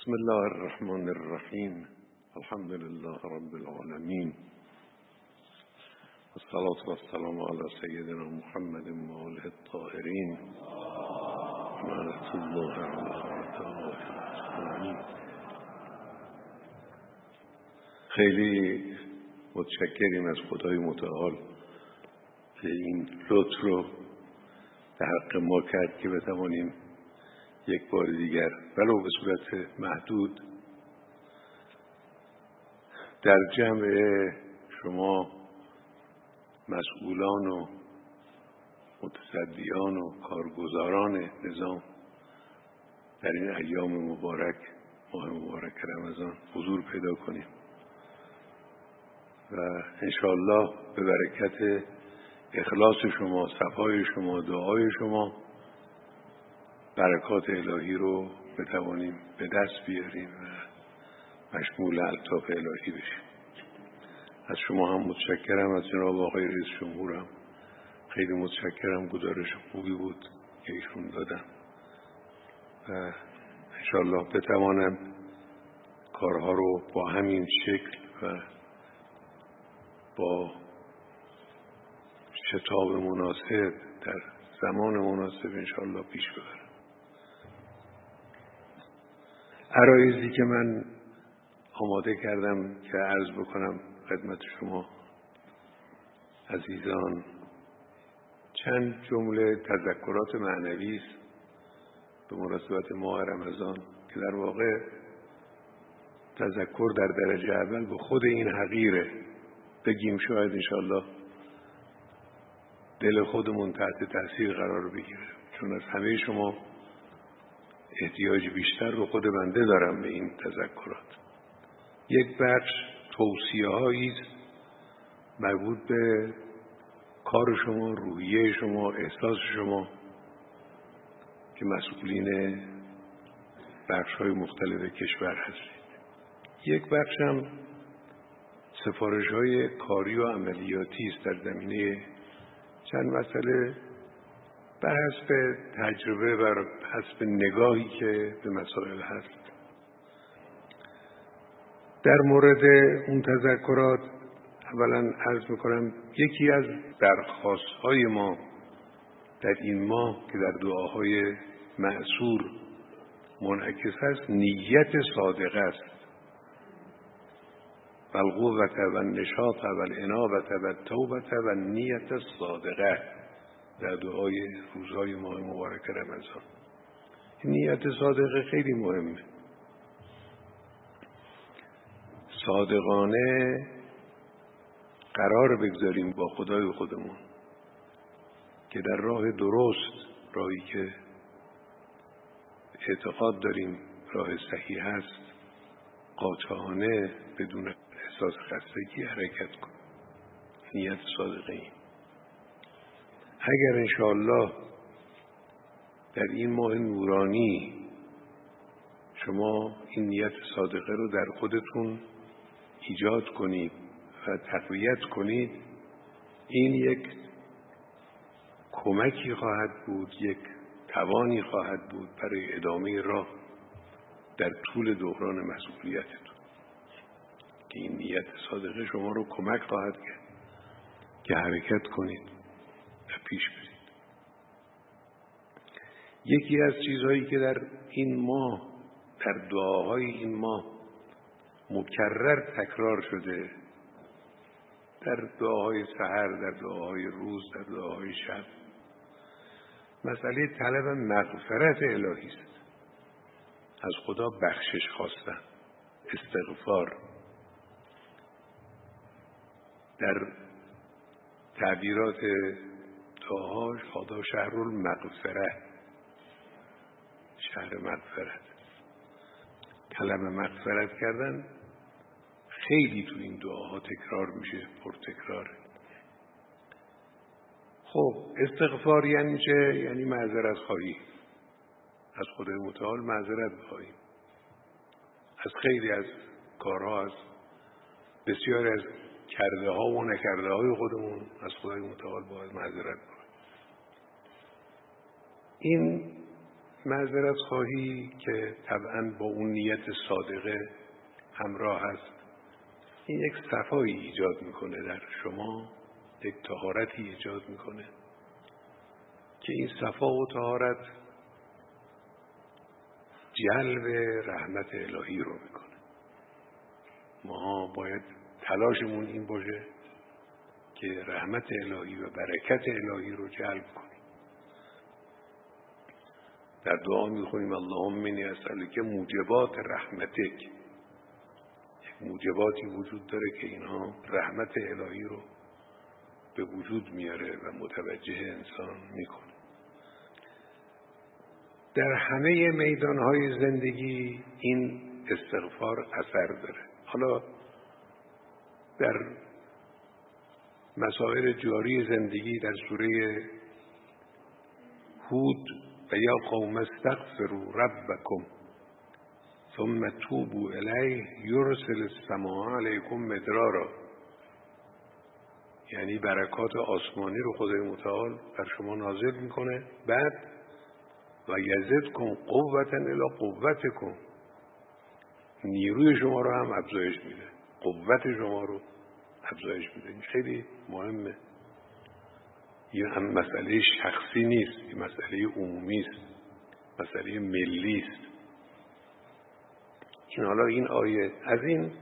بسم الله الرحمن الرحیم الحمد لله رب العالمين. والصلاة والسلام على سيدنا محمد وآله الطاهرين. ونعمة الله على أعدائه خیلی متشکریم از خدای متعال که این لطف رو در حق ما کرد که بتوانیم یک بار دیگر ولو به صورت محدود. در جمع شما مسئولان و متصدیان و کارگزاران نظام در این ایام مبارک ماه مبارک رمضان حضور پیدا کنیم. و انشاءالله به برکت اخلاص شما صفای شما دعای شما برکات الهی رو بتوانیم به دست بیاریم و مشمول الطاف الهی بشیم. از شما هم متشکرم از جناب آقای رئیس جمهورم. خیلی متشکرم گزارش خوبی بود که ایشون دادم و انشاءالله بتوانم کارها رو با همین شکل و با شتاب مناسب در زمان مناسب انشاءالله پیش ببرم. عرایزی که من آماده کردم که عرض بکنم خدمت شما عزیزان. چند جمله تذکرات معنوی است به مناسبت ماه رمضان که در واقع تذکر در درجه اول به خود این حقیره. بگیم شاید انشالله دل خودمون تحت تاثیر قرار بگیره. چون از همه شما احتیاج بیشتر رو خود بنده دارم به این تذکرات. یک بخش توصیه هایی مربوط به کار شما روحیه شما احساس شما که مسئولین بخش های مختلف کشور هستید. یک بخش هم سفارش های کاری و عملیاتی است در زمینه چند مسئله. بر حسب تجربه و حسب نگاهی که به مسائل هست. در مورد اون تذکرات اولا عرض می‌کنم یکی از درخواست های ما در این ماه که در دعاهای معصور منعکس است نیت صادقه است. و القوت و النشاط و الانابت و التوبت و نیت صادقه در دعای روزهای ماه مبارک رمضان. نیت صادقه خیلی مهمه. صادقانه قرار بگذاریم با خدای خودمون که در راه درست راهی که اعتقاد داریم راه صحیح هست قاطعانه بدون احساس خستگی حرکت کنیم. نیت صادقه. اگر انشاءالله در این ماه نورانی شما این نیت صادقه رو در خودتون ایجاد کنید و تقویت کنید این یک کمکی خواهد بود یک توانی خواهد بود برای ادامه راه در طول دوران مسئولیتتون. که این نیت صادقه شما رو کمک خواهد کرد که حرکت کنید. پیش برید. یکی از چیزهایی که در این ماه در دعاهای این ماه مکرر تکرار شده در دعاهای سحر در دعاهای روز در دعاهای شب مسئله طلب مغفرت الهی است. از خدا بخشش خواستن استغفار. در تعبیرات دعاهاش خدا شهر المغفره شهر مغفرت کلمه مغفرت کردن خیلی تو این دعاها تکرار میشه پرتکراره خب استغفار یعنی چه؟ یعنی معذرت خواهی. از خدای متعال معذرت بخواهیم از خیلی از کارها از بسیاری از کرده ها و نکرده های خودمون از خدای متعال باید معذرت این معذرت خواهی که طبعا با اون نیت صادقه همراه هست. این یک صفایی ایجاد می‌کنه در شما یک تهارتی ایجاد می‌کنه که این صفا و تهارت جلب رحمت الهی رو می‌کنه. ما باید تلاشمون این باشه که رحمت الهی و برکت الهی رو جلب کنیم. در دعا می‌خونیم اللهم منی که موجبات رحمتک یک موجباتی وجود داره که اینها رحمت الهی رو به وجود میاره و متوجه انسان می‌کنه. در همه میدانهای زندگی این استغفار اثر داره. حالا در مسائل جاری زندگی در سوره هود و یا قوم استغفروا ربکم ثم توبوا الیه یرسل السماء علیکم مدرارا. یعنی برکات آسمانی رو خدای متعال بر شما نازل می‌کنه. بعد و یزدکم قوتا الی قوتکم. نیروی شما رو هم افزایش میده. قوت شما رو افزایش میده. این خیلی مهمه. این هم مسئله شخصی نیست این مسئله عمومی است مسئله ملی است. این حالا این آیه از این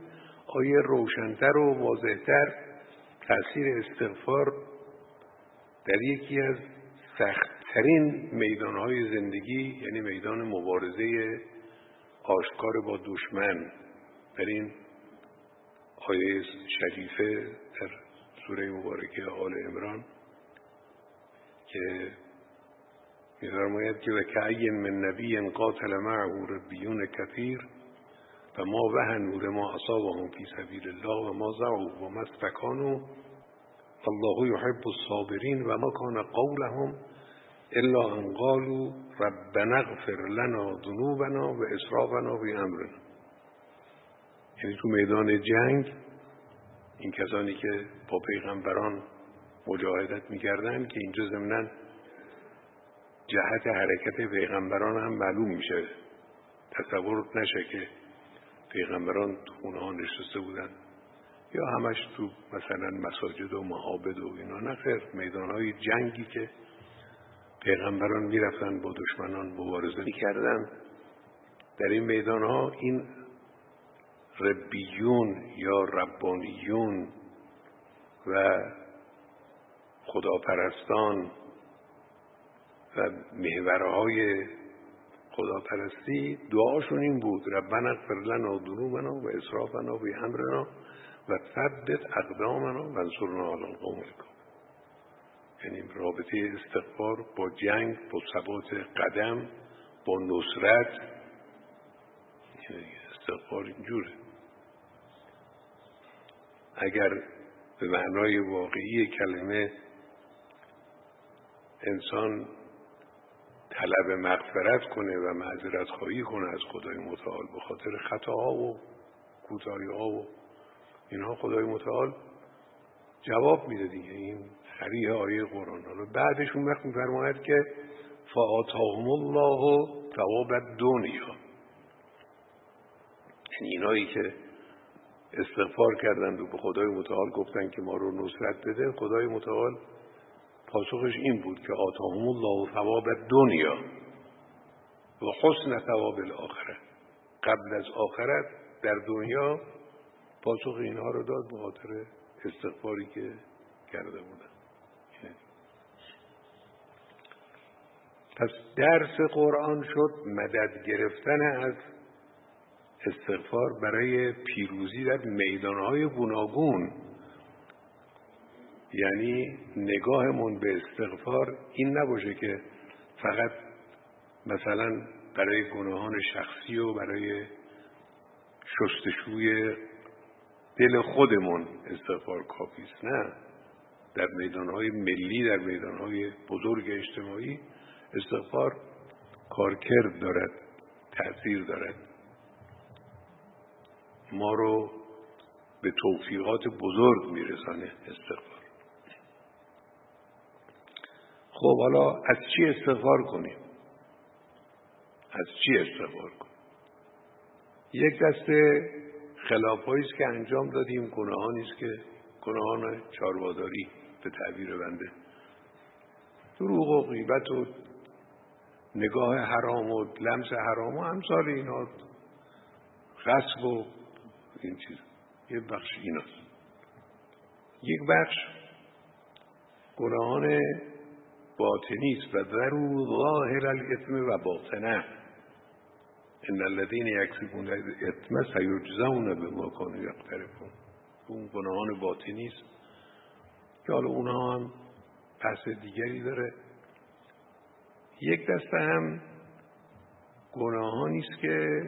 آیه روشنتر و واضحتر تاثیر استغفار در یکی از سختترین میدانهای زندگی یعنی میدان مبارزه آشکار با دشمن در این آیه شریفه در سوره مبارکه آل امران که میفرماید که و که من نبی قاتل معه ربیون کثیر و ما وهنوا ما اصابهم فی سبیل الله و ما ضعوا و ما استکانوا الله یحب الصابرین و ما کان قولهم الا ان قالوا ربنا اغفر لنا ذنوبنا و اسرافنا فی امرنا یعنی تو میدان جنگ این کسانی که با پیغمبران مجاهدت می‌کردن که اینجا ضمنا جهت حرکت پیغمبران هم معلوم میشه. تصور نشه که پیغمبران تو خونه ها نشسته بودن. یا همش تو مثلا مساجد و معابد و اینا. نخیر میدان های جنگی که پیغمبران می‌رفتن با دشمنان مبارزه می‌کردن. در این میدان ها این ربیون یا ربانیون و خداپرستان و محورهای خداپرستی دعاشون این بود. ربنا اغفر لنا ذنوبنا و اسرافنا فی امرنا و ثبت اقدامنا و انصرنا علی القوم یعنی رابطه استغفار با جنگ با ثبات قدم با نصرت. یعنی استغفار اینجوره. اگر به معنای واقعی کلمه انسان طلب مغفرت کنه و معذرت خواهی کنه از خدای متعال به خاطر خطاها و کوتاهی ها و اینها خدای متعال جواب میده دیگه. این خریه آیه قرآن. حالا بعدش اون وقت میفرماید که فآتاهم الله ثواب دنیا یعنی اینایی که استغفار کردند و به خدای متعال گفتن که ما رو نصرت بده خدای متعال پاسخش این بود که آتاهم الله ثواب دنیا و حسن ثواب الاخره. قبل از آخرت در دنیا پاسخ اینها رو داد به خاطر استغفاری که کرده بودن. پس درس قرآن شد مدد گرفتن از استغفار برای پیروزی در میدانهای گوناگون. یعنی نگاهمون به استغفار این نباشه که فقط مثلا برای گناهان شخصی و برای شستشوی دل خودمون استغفار کافی است. نه. در میدانهای ملی در میدانهای بزرگ اجتماعی استغفار کارکرد دارد تأثیر دارد. ما رو به توفیقات بزرگ میرسانه استغفار. خب حالا از چی استغفار کنیم؟ از چی استغفار کنیم؟ یک دسته خلافهایی است که انجام دادیم گناهانی است که گناهان چارواداری به تعبیر بنده. دروغ و غیبت و نگاه حرام و لمس حرام و امثال اینا غصب و این چیز. یه بخش ایناست. یک بخش گناهان باطنی است و ذرو ظاهر الاثم و باطنه. ان الذين یکسبون الاثم سیجزون بما كانوا یقترفون اون گناهان باطنی است که حالا اونها هم پس دیگری داره. یک دسته هم گناهانی است که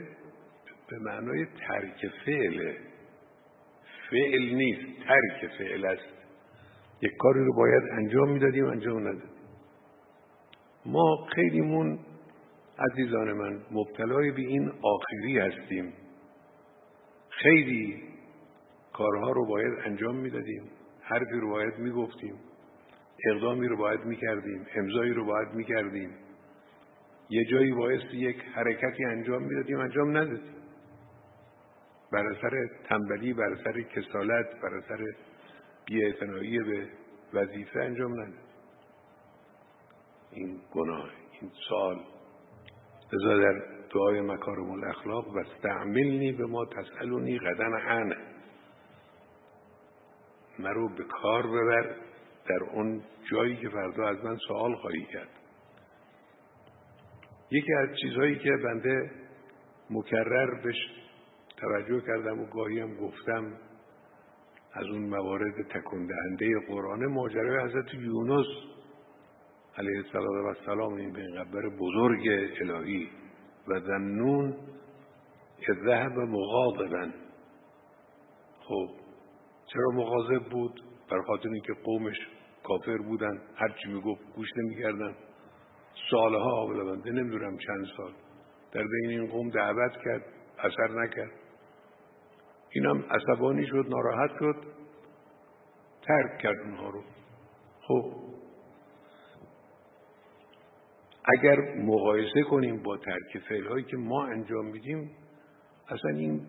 به معنای ترک فعله فعل نیست ترک فعل است. یک کاری رو باید انجام می‌دادیم انجام ندادیم. ما خیلیمون عزیزان من مبتلای به این آخری هستیم. خیلی کارها رو باید انجام می‌دادیم حرفی رو باید می‌گفتیم اقدامی رو باید می‌کردیم امضایی رو باید می‌کردیم. یه جایی باعث یک حرکتی انجام می‌دادیم انجام ندادیم. بر اثر تنبلی بر اثر کسالت بر اثر بیاعتنایی به وظیفه انجام ندادیم. این گناه این سال لذا در دعای مکارم الاخلاق و استعملنی به ما تسألونی قدم عنه مرو به کار ببر در اون جایی که فردا از من سوال خواهی کرد. یکی از چیزهایی که بنده مکرر بهش توجه کردم و گاهی هم گفتم از اون موارد تکون دهنده قرآن ماجرای حضرت یونس. علیه السلام این پیغمبر بزرگ الهی و ذنون که ذهب مغاضبا. خب چرا مغاضب بود؟ بر خاطر اینکه قومش کافر بودن هرچی می‌گفت گوش نمی‌کردن. سالها بنده نمی‌دونم چند سال. در بین این قوم دعوت کرد اثر نکرد. اینم عصبانی شد ناراحت شد. ترک کرد اونها رو. خب اگر مقایسه کنیم با ترک فعل که ما انجام میدیم اصلا این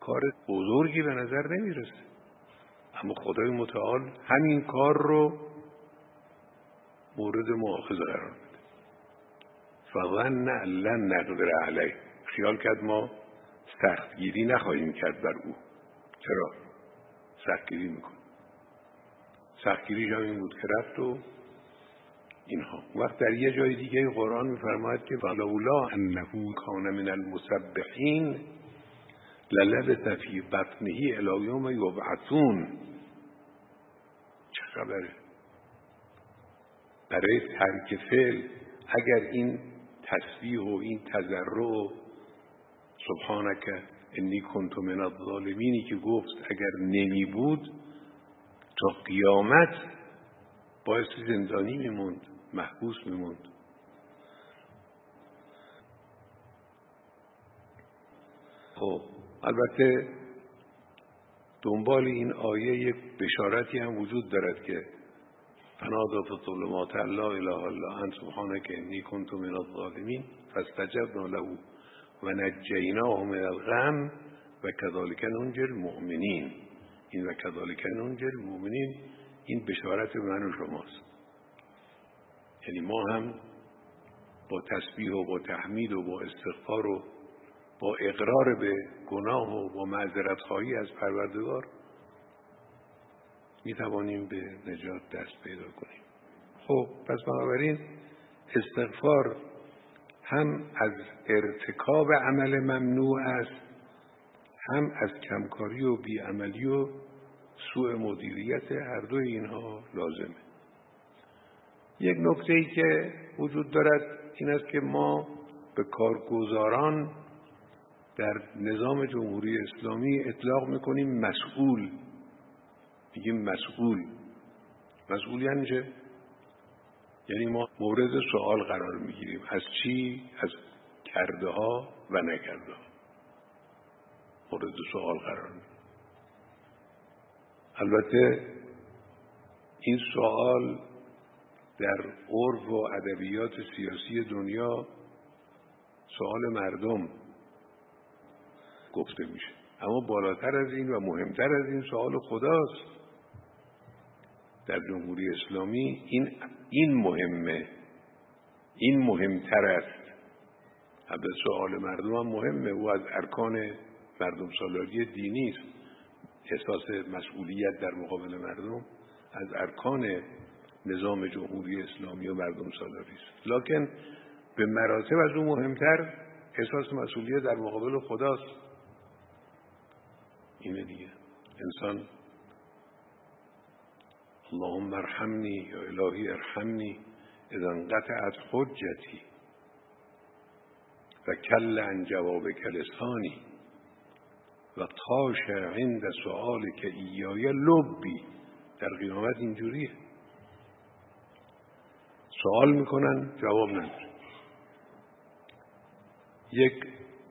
کار بزرگی به نظر نمی‌رسه. اما خدای متعال همین کار رو مورد مؤاخذه قرار میده. فظن لن نقدر علیه خیال کرد ما سختگیری نخواهیم کرد بر او. چرا؟ سختگیری میکن سختگیریش هم بود که رفت و اینها. وقت در یه جای دیگه قرآن میفرماید که ولولا انه کان من المسبحین للبث فی بطنه الی یوم یبعثون چه خبره؟ برای ترک فعل اگر این تسبیح و این تضرع سبحانک انی کنت من الظالمینی که گفت اگر نمی بود تا قیامت باعث زندانی میموند. محبوس میموند خب البته دنبال این آیه یک بشارتی هم وجود دارد که فنادا فی ظلمات لا اله الا انت سبحانك انی کنت من الظالمین فاستجبنا له و نجیناه من الغم و کذالک ننجی المؤمنین. این و کذالک ننجی المؤمنین این بشارت من و شماست. یعنی ما هم با تسبیح و با تحمید و با استغفار و با اقرار به گناه و با معذرت خواهی از پروردگار می توانیم به نجات دست پیدا کنیم. خب پس بنابراین استغفار هم از ارتکاب عمل ممنوع است هم از کمکاری و بیعملی و سوء مدیریت هر دو اینها لازمه. یک نکته ای که وجود دارد این است که ما به کارگزاران در نظام جمهوری اسلامی اطلاق می‌کنیم مسئول. میگیم مسئول. مسئول یعنی چه؟ یعنی ما مورد سوال قرار می‌گیریم. از چی؟ از کرده ها و نکرده ها مورد سوال قرار می‌گیریم. البته این سوال در عرف و ادبیات سیاسی دنیا سوال مردم گفته میشه. اما بالاتر از این و مهمتر از این سوال خداست. در جمهوری اسلامی این این مهمه این مهمتر است. البته سوال مردم هم مهمه. او از ارکان مردم سالاری دینی است. احساس مسئولیت در مقابل مردم از ارکان نظام جمهوری اسلامی و مردم سالاری است. لکن به مراتب از اون مهمتر احساس مسئولیت در مقابل خداست. اینه دیگه. انسان اللهم ارحمنی یا الهی ارحمنی اذا انقطعت حجتی و کل عن جواب کلسانی و تاش عند سؤال که ایای لبی. در قیامت اینجوریه. سوال می‌کنن جواب نداره یک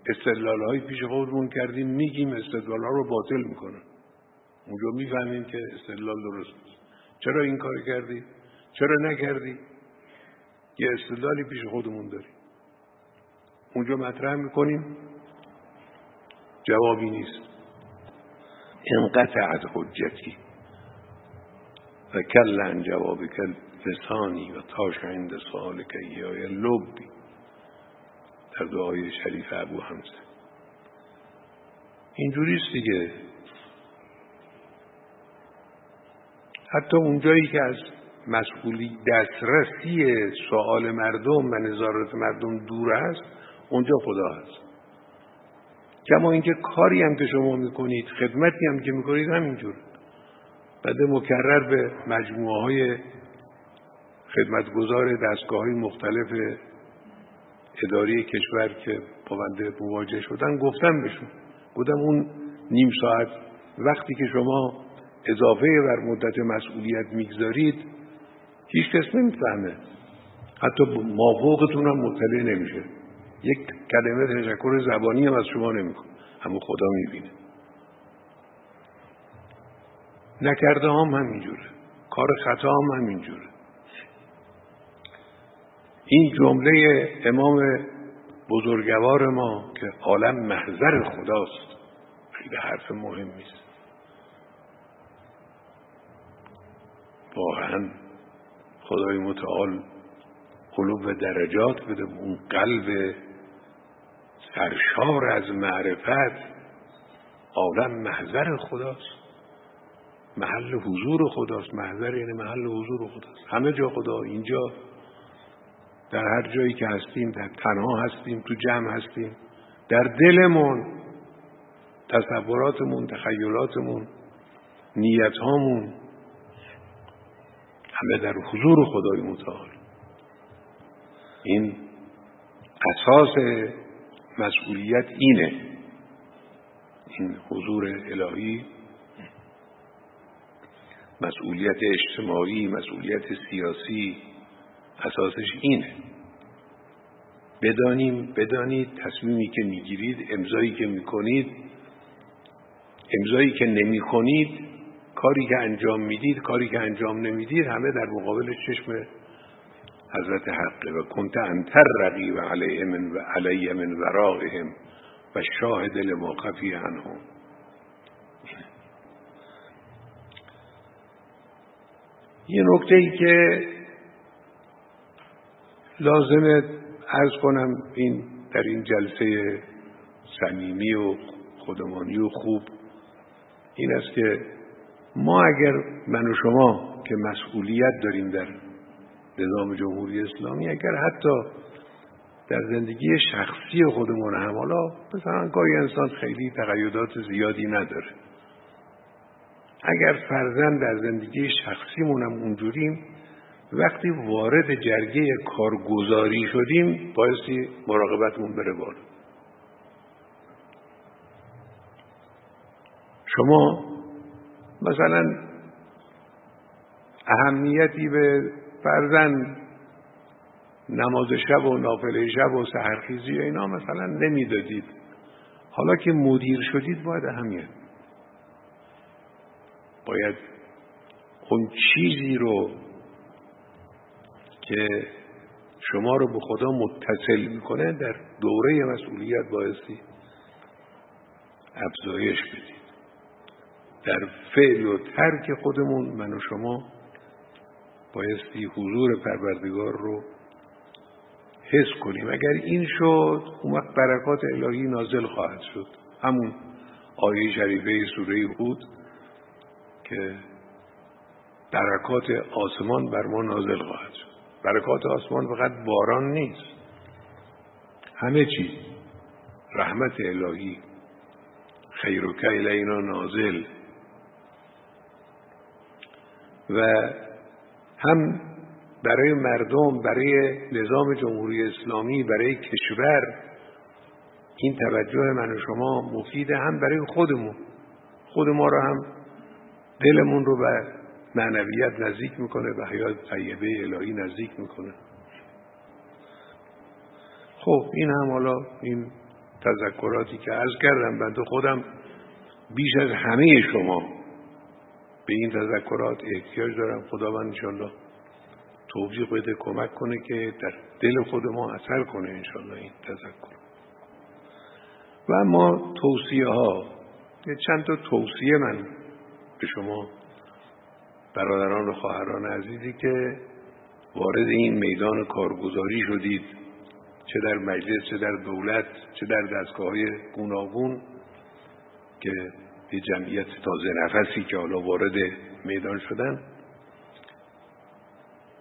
استدلال های پیش خودمون کردیم میگیم استدلال ها رو باطل می‌کنن. اونجا می‌فهمیم که استدلال درست نیست. چرا این کار کردی؟ چرا نکردی؟ یه استدلالی پیش خودمون داریم. اونجا مطرح می‌کنیم جوابی نیست. انقطعت حجتی. و کل عن جواب کل لسانی و تاش عند سوال که ایای لبی در دعای شریف ابو حمزه. اینجوریست دیگه. حتی اونجایی که از مسئولی دسترسی سوال مردم و نظارت مردم دور است اونجا خدا هست. کما اینکه کاری هم که شما می‌کنید خدمتی هم که می‌کنید همینجور. بعد مکرر به مجموعه های خدمتگزار دستگاه های مختلف اداری کشور که با بنده مواجه شدن گفتم بهشون. گفتم اون نیم ساعت وقتی که شما اضافه بر مدت مسئولیت می‌گذارید هیچ کس نمی‌فهمه. حتی مافوقتون هم مطلع نمیشه. یک کلمه تشکر زبانی هم از شما نمیکن اما خدا می‌بینه. نکرده هم همینجوره. کار خطا هم همینجوره. این جمله امام بزرگوار ما که عالم محضر خداست خیلی حرف مهمی است واقعا خدای متعال قلوب درجات بده اون قلب سرشار از معرفت عالم محضر خداست. محل حضور خداست. محضر یعنی محل حضور خداست. همه جا خدا اینجا در هر جایی که هستیم در تنها هستیم تو جمع هستیم در دلمون تصوراتمون تخیلاتمون نیتهامون همه در حضور خدای متعال. این اساس مسئولیت اینه. این حضور الهی مسئولیت اجتماعی مسئولیت سیاسی اساسش اینه. بدانیم بدانید تصمیمی که می‌گیرید امضایی که می‌کنید امضایی که نمی‌کنید کاری که انجام می‌دید کاری که انجام نمی‌دید همه در مقابل چشم حضرت حقه. و کنت انتر رقیب علیه من و علیه من ورائهم و شاهد لما خفی عنهم. یه نکته ای که لازمه ارز کنم این در این جلسه صمیمی و خودمانی و خوب این است که ما اگر من و شما که مسئولیت داریم در نظام جمهوری اسلامی اگر حتی در زندگی شخصی خودمون هم حالا مثلا گاهی انسان خیلی تقیدات زیادی نداره. اگر فرزن در زندگی شخصیمون هم اونجوریم وقتی وارد جرگه کارگزاری شدیم بایستی مراقبتمون بره بالا. شما مثلا اهمیتی به فرزن نماز شب و نافله شب و سهرخیزی و اینا مثلا نمی‌دادید. حالا که مدیر شدید باید اهمیت باید اون چیزی رو که شما رو به خدا متصل می‌کنه در دوره مسئولیت بایستی افزایش بدید. در فعل و ترک خودمون من و شما بایستی حضور پروردگار رو حس کنیم. اگر این شد اون وقت برکات الهی نازل خواهد شد. همون آیه شریفه سوره بود که برکات آسمان بر ما نازل خواهد شد. برکات آسمان فقط باران نیست. همه چیز. رحمت الهی. خیر و اینا نازل. و هم برای مردم برای نظام جمهوری اسلامی برای کشور این توجه من و شما مفیده هم برای خودمون. خود ما رو هم دلمون رو به معنویت نزدیک می‌کنه به حیات طیبه الهی نزدیک می‌کنه. خب این هم حالا این تذکراتی که عرض کردم بنده خودم بیش از همه شما به این تذکرات احتیاج دارم. خداوند انشالله توفیق بده کمک کنه که در دل خود ما اثر کنه انشالله این تذکر. و اما توصیه ها چند تا توصیه من به شما برادران و خواهران عزیزی که وارد این میدان کارگزاری شدید چه در مجلس چه در دولت چه در دستگاه های گوناگون که یه جمعیت تازه نفسی که حالا وارد میدان شدن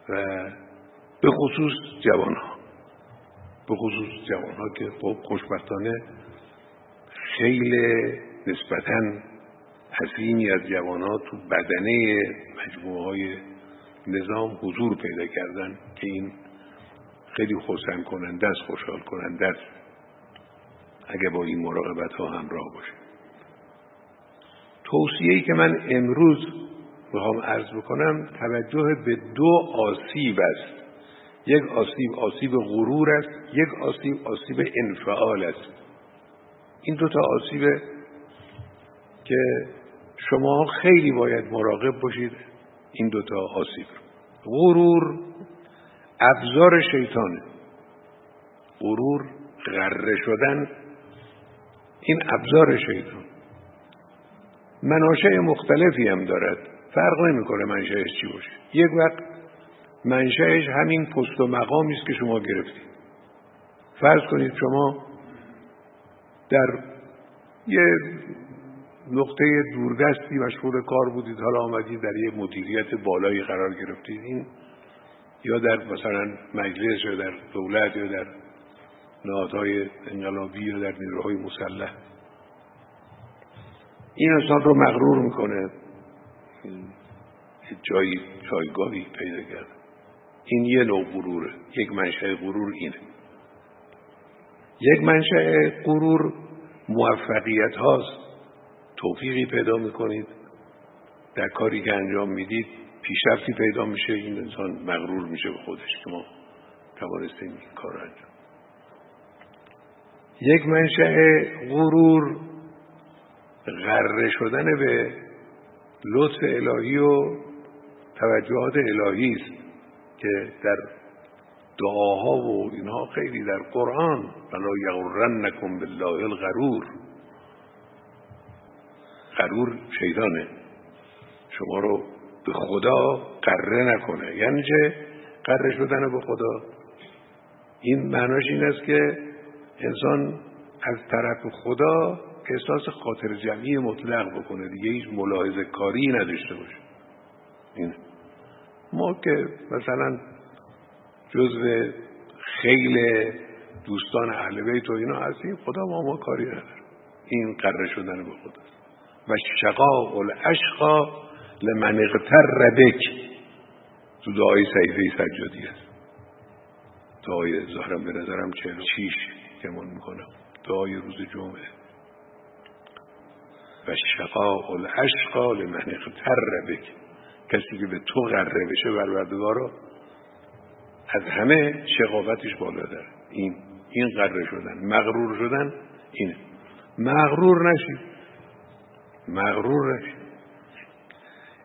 و به خصوص جوان ها به خصوص جوان ها که خب خوشبختانه خیلی نسبتا عظیمی از جوان ها تو بدنه مجموعه های نظام حضور پیدا کردن که این خیلی خوشن کننده است خوشحال کننده است. اگه با این مراقبت ها همراه باشه توصیه‌ای که من امروز می‌خوام عرض بکنم توجه به دو آسیب است. یک آسیب آسیب غرور است یک آسیب آسیب انفعال است. این دو تا آسیب که شما خیلی باید مراقب باشید. این دوتا آسیب غرور ابزار شیطانه. غرور غره شدن. این ابزار شیطان. مناشه مختلفی هم دارد. فرق نمی‌کنه منشأش چی باشه. یک وقت منشأش همین پست و مقامی است که شما گرفتید. فرض کنید شما در یه نقطه دوردستی مشغول کار بودید. حالا آمدید در یه مدیریت بالایی قرار گرفتید. این یا در مثلا مجلس یا در دولت یا در نهادهای انقلابی یا در نیروهای مسلح. این انسان رو مغرور می‌کنه. جایی جایگاهی پیدا کرد. این یه نوع غروره. یک منشأ غرور اینه. یک منشأ غرور موفقیت هاست. توفیقی پیدا می‌کنید. در کاری که انجام می‌دید پیشرفتی پیدا میشه. این انسان مغرور میشه به خودش که ما توانستیم این کار انجام یک منشأ غرور غره شدن به لطف الهی و توجهات الهی است که در دعاها و اینها خیلی در قرآن ولا نکن بالله الغرور غرور شیطانه. شما رو به خدا قره نکنه. یعنی چه؟ قره شدن به خدا. این معناش این است که انسان از طرف خدا احساس خاطر جمعی مطلق بکنه. دیگه هیچ ملاحظه کاری نداشته باشه. این. ما که مثلا جزو خیل دوستان اهل بیت و اینا هستیم خدا ما ما کاری نداره. این قره شدن به خدا. و شقاء الاشقا لمن اغتر بک. تو دعای صحیفه سجادی است دعای ظاهرم به نظرم چهل چیش من می‌کنم. دعای روز جمعه. و شقاء الاشقا لمن اغتر بک. کسی که به تو غره بشه رو از همه شقاوتش بالا داره. این این غره شدن مغرور شدن اینه. مغرور نشید مغرور.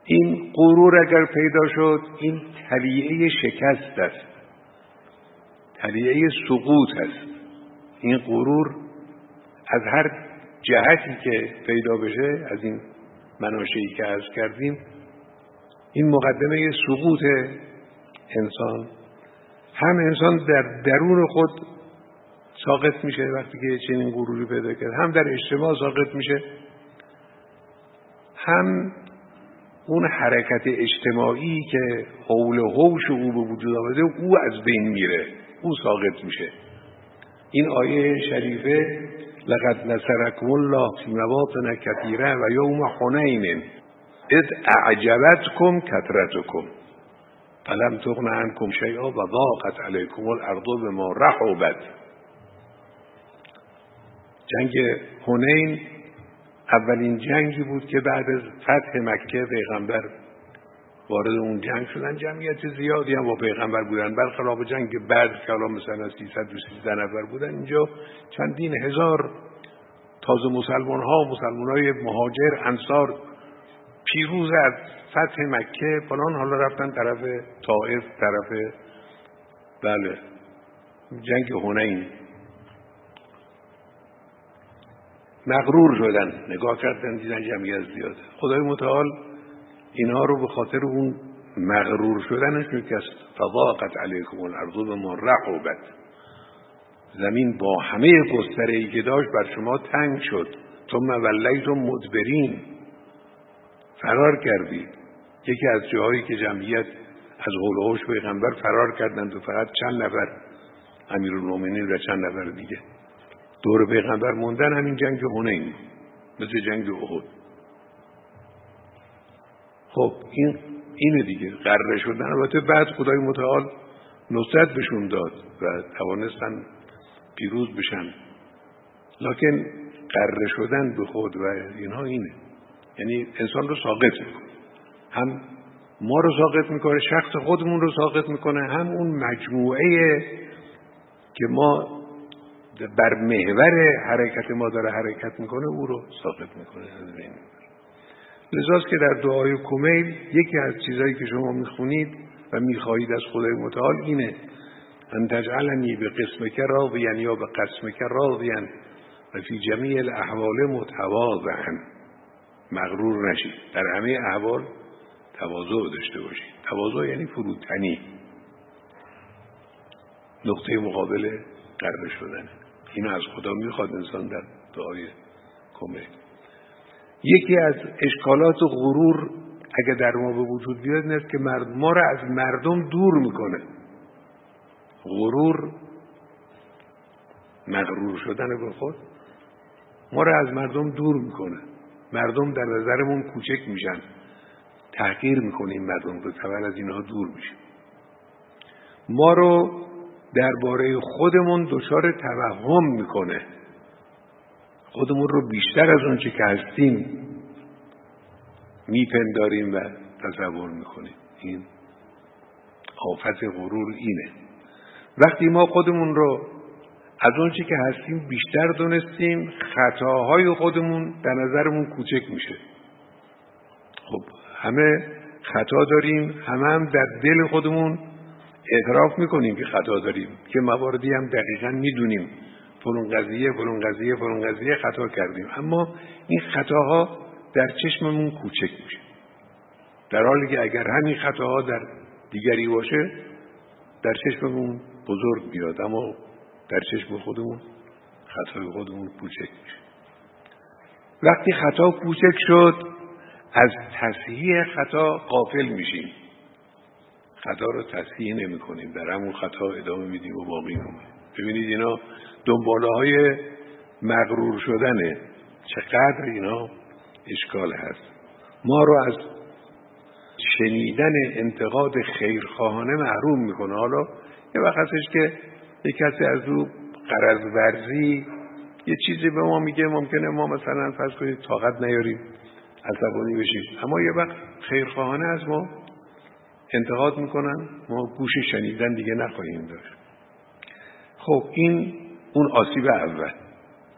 این غرور اگر پیدا شد این طبیعه شکست است. هدیه سقوط هست این غرور از هر جهتی که پیدا بشه از این مناشهی که عرض کردیم این مقدمه سقوط انسان. هم انسان در درون خود ساقط میشه وقتی که چنین غروری پیدا کرد هم در اجتماع ساقط میشه. هم اون حرکت اجتماعی که حول و حوش او به وجود آمده او از بین میره او ساقط میشه. این آیه شریفه لقد نصرکم الله فی مواطن کثیره و یوم حنین اذ اعجبتکم کثرتکم. فلم تغن عنکم شیئا و ضاقت علیکم الارض بما رحبت. جنگ هنین اولین جنگی بود که بعد از فتح مکه پیغمبر وارد اون جنگ شدن. جمعیت زیادی هم با پیغمبر بودن. برخلاف جنگ بعد که الان مثلا 313 نفر بودن اینجا چندین هزار تازه مسلمان ها مسلمان های مهاجر انصار پیروز از فتح مکه فلان. حالا رفتن طرف طائف طرف بله جنگ هنین مغرور شدن. نگاه کردن دیدن جمعیت زیاده خدای متعال اینها رو به خاطر اون مغرور شدنش شکست فضاقت علیکم الارض بما رحبت زمین با همه گستره ای که داشت بر شما تنگ شد. ثم ولیتم مدبرین. فرار کردید یکی از جاهایی که جمعیت از حول پیغمبر فرار کردند و فقط چند نفر امیرالمومنین و چند نفر دیگه. دور پیغمبر موندن همین جنگ هنین مثل جنگ احد. خب این اینه دیگه قره شدن. البته بعد خدای متعال نصرت بهشون داد و توانستن پیروز بشن. لکن قره شدن به خود و اینها اینه. یعنی انسان رو ساقط می‌کنه. هم ما رو ساقط می‌کنه شخص خودمون رو ساقط می‌کنه هم اون مجموعه که ما بر محور حرکت ما داره حرکت می‌کنه او رو ساقط می‌کنه. لذاست که در دعای کمیل یکی از چیزهایی که شما می‌خونید و می‌خواهید از خدای متعال اینه ان تجعلنی به قسمک راضیان یا به قسمک راضیان و فی جمیع الاحوال متواضعا. مغرور نشید. در همه احوال تواضع داشته باشید. تواضع یعنی فروتنی. نقطه مقابل قرر شدن. این از خدا می‌خواد انسان در دعای کمیل یکی از اشکالات غرور اگر در ما به وجود بیاد این که ما را از مردم دور می‌کنه. غرور مغرور شدن به خود ما را از مردم دور می‌کنه. مردم در نظرمون کوچک میشن. تحقیر می‌کنیم مردم رو تبر از اینها دور میشه ما رو درباره خودمون دچار توهم می‌کنه. خودمون رو بیشتر از اونچه که هستیم میپنداریم و تصور می‌کنیم. این آفت غرور اینه. وقتی ما خودمون رو از اونچه که هستیم بیشتر دونستیم خطاهای خودمون در نظرمون کوچک میشه. خب همه خطا داریم همه هم در دل خودمون اعتراف می‌کنیم که خطا داریم که مواردی هم دقیقا می‌دونیم. فلون قضیه فلون قضیه فلون قضیه خطا کردیم. اما این خطاها در چشممون کوچک میشه. در حالی که اگر همین خطاها در دیگری باشه در چشممون بزرگ بیاد اما در چشم خودمون خطای خودمون کوچک میشه. وقتی خطا کوچک شد از تصحیح خطا قافل میشیم. خطا رو تصحیح نمی کنیم در همون خطا ادامه میدیم و باقی میمونه. ببینید اینا دنباله های مغرور شدنه چقدر اینا اشکال هست. ما رو از شنیدن انتقاد خیرخواهانه محروم می‌کنه. حالا یه وقت هستش که یه کسی از رو قرض ورزی یه چیزی به ما میگه ممکنه ما مثلا فرض کنید طاقت نیاریم عصبانی بشیم. اما یه وقت خیرخواهانه از ما انتقاد می‌کنن ما گوش شنیدن دیگه نخواهیم داشت. خب این اون آسیب اول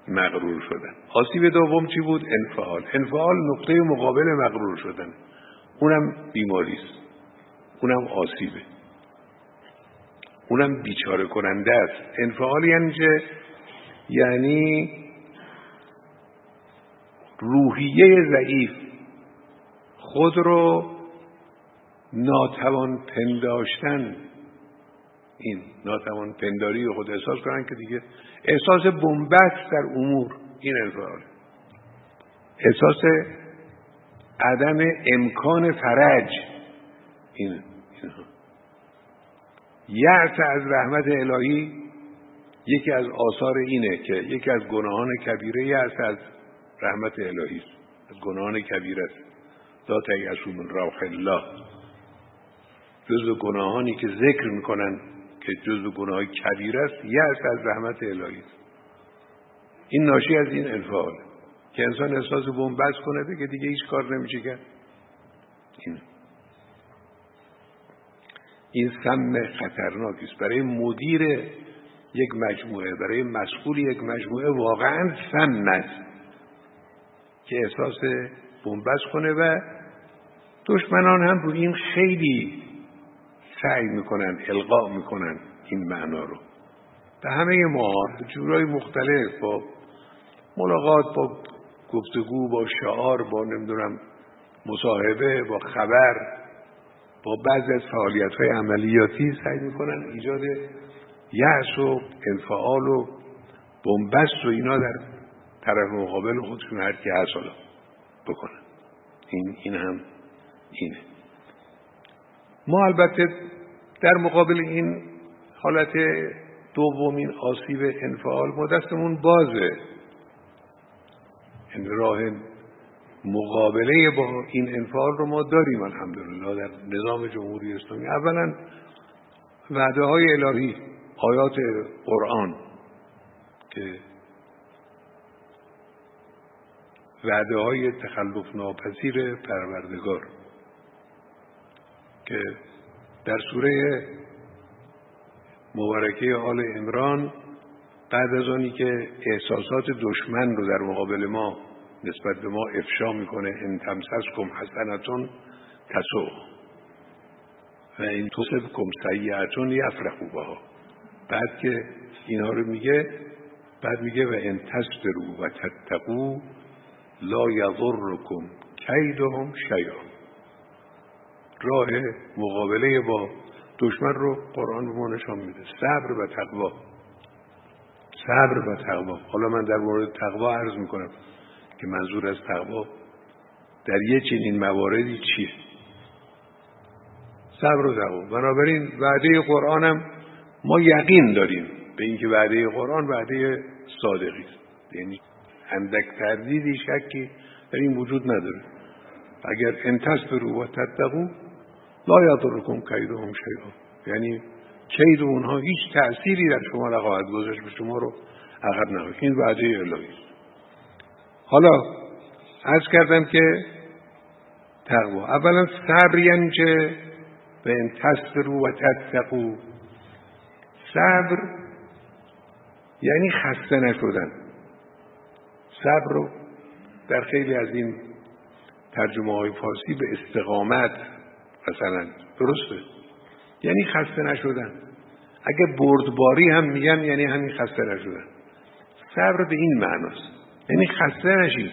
مغرور شدن. آسیب دوم چی بود؟ انفعال. انفعال نقطه مقابل مغرور شدن. اونم بیماری است. اونم آسیبه. اونم بیچاره کننده است. انفعال یعنی چه؟ یعنی روحیه ضعیف. خود رو ناتوان پنداشتن. این ناتوان پنداری خود احساس کنن که دیگه احساس بنبست در امور این انفعال احساس عدم امکان فرج. این یعص از رحمت الهی یکی از آثار اینه که یکی از گناهان کبیره یعص از رحمت الهی است. از گناهان کبیره است. لا تیأسوا من الله. جزو گناهانی که ذکر می‌کنن که جزو گناه کبیر است یأس از رحمت الهی است. این ناشی از این انفعال که انسان احساس بنبست کنه بگه دیگه هیچ کار نمیشه کرد. این این سم خطرناکی است. برای مدیر یک مجموعه برای مسئول یک مجموعه واقعا سم است که احساس بنبست کنه و دشمنان هم رو این خیلی سعی می‌کنن القا می‌کنن این معنا رو. به همه ما جورای مختلف با ملاقات با گفتگو با شعار با نمی‌دونم مصاحبه با خبر با بعضی از فعالیت های عملیاتی سعی می‌کنن ایجاد یأس و انفعال و بنبست و اینا در طرف مقابل خودشون هر کی هست حالا بکنن. این این هم اینه. ما البته در مقابل این حالت دومین آسیب انفعال ما دستمون بازه. این راه مقابله با این انفعال رو ما داریم الحمدلله در نظام جمهوری اسلامی. اولا وعده های الهی آیات قرآن که وعده های تخلف ناپذیر پروردگار. که در سوره مبارکه آل امران بعد از آنی که احساسات دشمن رو در مقابل ما نسبت به ما افشا می‌کنه ان تمسسکم حسنتون تسو و این کم سیعتون یفرحو بها. بعد که اینا رو میگه بعد میگه و ان تصبروا و تتقو لا یضرکم کیدهم شیئا. راه مقابله با دشمن رو قرآن به ما نشان میده. صبر و تقوا. صبر و تقوا. حالا من در مورد تقوا عرض می‌کنم که منظور از تقوا در یه چنین مواردی چیه صبر و تقوا. بنابراین وعده قرآنم ما یقین داریم به اینکه وعده قرآن وعده صادقی است. یعنی اندک تردیدی شکی در این وجود نداره. اگر انتصبروا و تتقو لا یضرکم کیدهم شیئا. یعنی کید اونها هیچ تأثیری در شما نخواهد گذاشت به شما رو عقب نخواهد. این وعده الهی. حالا عرض کردم که تقوا. اولا صبر یعنی چه؟ به این تصبرو و تتقو صبر یعنی خسته نشدن. صبر رو در خیلی از این ترجمه های فارسی به استقامت مثلا. درسته؟ یعنی خسته نشدن. اگه بردباری هم میگن یعنی همین خسته نشدن. صبر به این معناست. یعنی خسته نشید.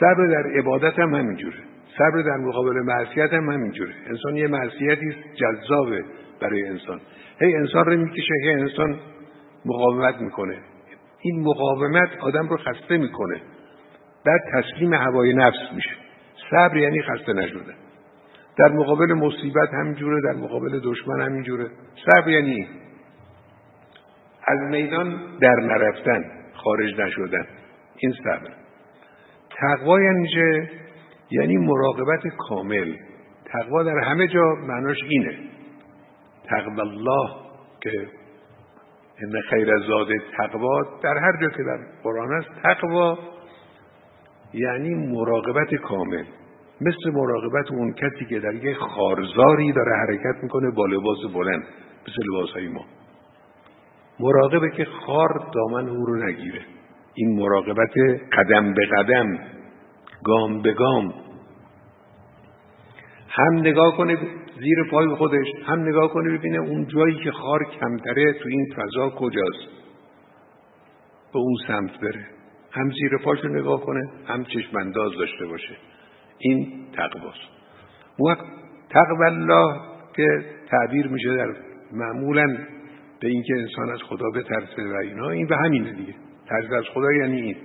صبر در عبادت هم همینجوره. صبر در مقابل معصیت هم همینجوره. انسان یه معصیتی جذابه برای انسان. هی انسان رو می‌کشه هی انسان مقاومت می‌کنه. این مقاومت آدم رو خسته می‌کنه. بعد تسلیم هوای نفس میشه. صبر یعنی خسته نشدن. در مقابل مصیبت همینجوره در مقابل دشمن همینجوره. صبر یعنی از میدان در نرفتن خارج نشدن. این صبر. تقوا یعنی چه؟ یعنی مراقبت کامل. تقوا در همه جا معناش اینه. تقوا الله که ان خیر زاد تقوا در هر جا که در قرآن است تقوا یعنی مراقبت کامل. مثل مراقبت اون کسی که در یک خارزاری داره حرکت می‌کنه با لباس بلند مثل لباس های ما. مراقبه که خار دامن او رو نگیره. این مراقبت قدم به قدم گام به گام. هم نگاه کنه زیر پای خودش هم نگاه کنه ببینه اون جایی که خار کمتره تو این فضا کجاست. به اون سمت بره. هم زیر پاشو نگاه کنه هم چشمانداز داشته باشه. این تقواست وقت تقوی الله که تعبیر میشه در معمولا به اینکه انسان از خدا بترسه و اینا این به همینه دیگه. ترس از خدا یعنی این.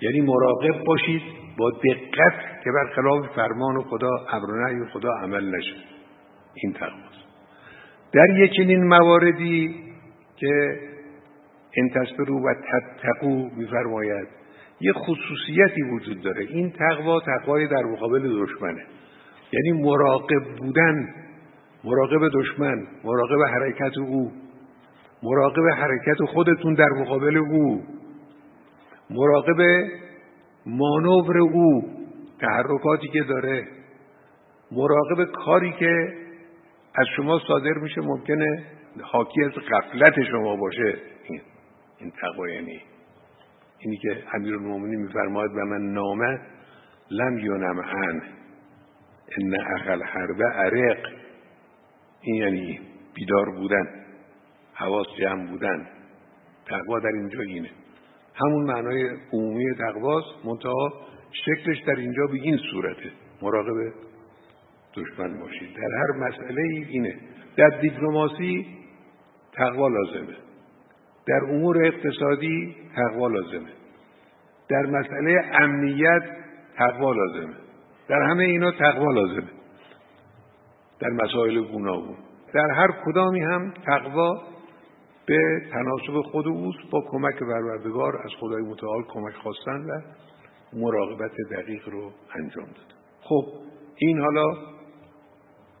یعنی مراقب باشید با دقت که برخلاف فرمان خدا امر خدا عمل نشه. این تقواست در یک چنین مواردی که ان تصبروا و تتقو میفرماید یه خصوصیتی وجود داره. این تقوا تقوای در مقابل دشمنه. یعنی مراقب بودن مراقب دشمن مراقب حرکت او مراقب حرکت خودتون در مقابل او مراقب مانور او تحرکاتی که داره مراقب کاری که از شما صادر میشه ممکنه حاکی از غفلت شما باشه. این این یعنی. اینی که امیرالمومنین میفرماید و من نامه لم یونم ان. ان اقل حربه عرق این یعنی بیدار بودن حواس جمع بودن. تقوا در اینجا اینه. همون معنای عمومی تقواست منتها شکلش در اینجا به این صورته. مراقب دشمن باشید. در هر مسئله اینه. در دیپلماسی تقوا لازمه. در امور اقتصادی تقوا لازمه. در مسئله امنیت تقوا لازمه. در همه اینا تقوا لازمه. در مسائل گوناگون. در هر کدامی هم تقوا به تناسب خود اوست با کمک پروردگار از خدای متعال کمک خواستن و مراقبت دقیق رو انجام داد. خب این حالا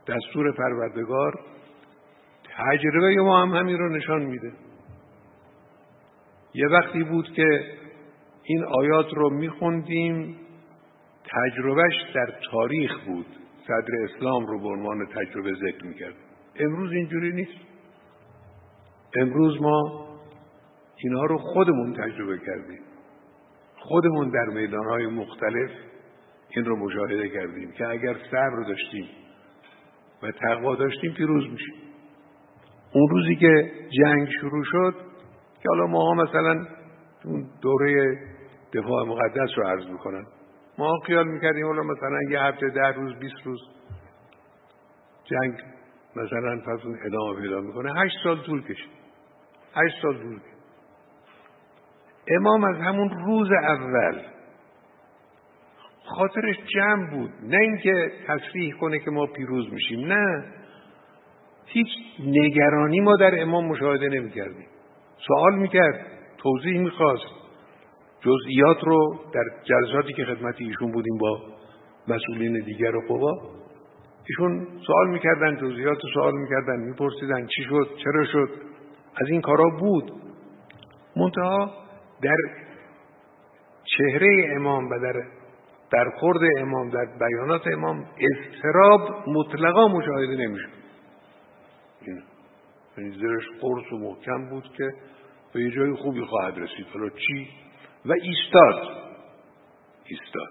دستور پروردگار تجربه ما هم همین رو نشان میده. یه وقتی بود که این آیات رو میخوندیم تجربهش در تاریخ بود. صدر اسلام رو به عنوان تجربه ذکر می‌کرد. امروز اینجوری نیست. امروز ما اینها رو خودمون تجربه کردیم. خودمون در میدانهای مختلف این رو مشاهده کردیم که اگر صبر داشتیم و تقوا داشتیم پیروز میشیم. اون روزی که جنگ شروع شد که حالا ما مثلا اون دوره دفاع مقدس رو عرض می‌کنن. ما خیال می‌کردیم حالا مثلا یه هفته ده روز بیست روز جنگ مثلا پس ادامه پیدا می‌کنه. هشت سال طول کشید. هشت سال طول کشید. امام از همون روز اول خاطرش جمع بود. نه اینکه تصریح کنه که ما پیروز میشیم. نه. هیچ نگرانی ما در امام مشاهده نمی‌کردیم. سوال می‌کرد توضیح می‌خواست. جزئیات رو در جلساتی که خدمت ایشون بودیم با مسئولین دیگر و قوا ایشون سوال می‌کردن جزئیات سوال می‌کردن میپرسیدن چی شد چرا شد؟ از این کارا بود. منتها در چهره امام و در در خورد امام در بیانات امام استراب مطلقا مشاهده نمیشه یعنی زیرش قرص و محکم بود که به یه جای خوبی خواهد رسید. حالا چی؟ و ایستاد. ایستاد.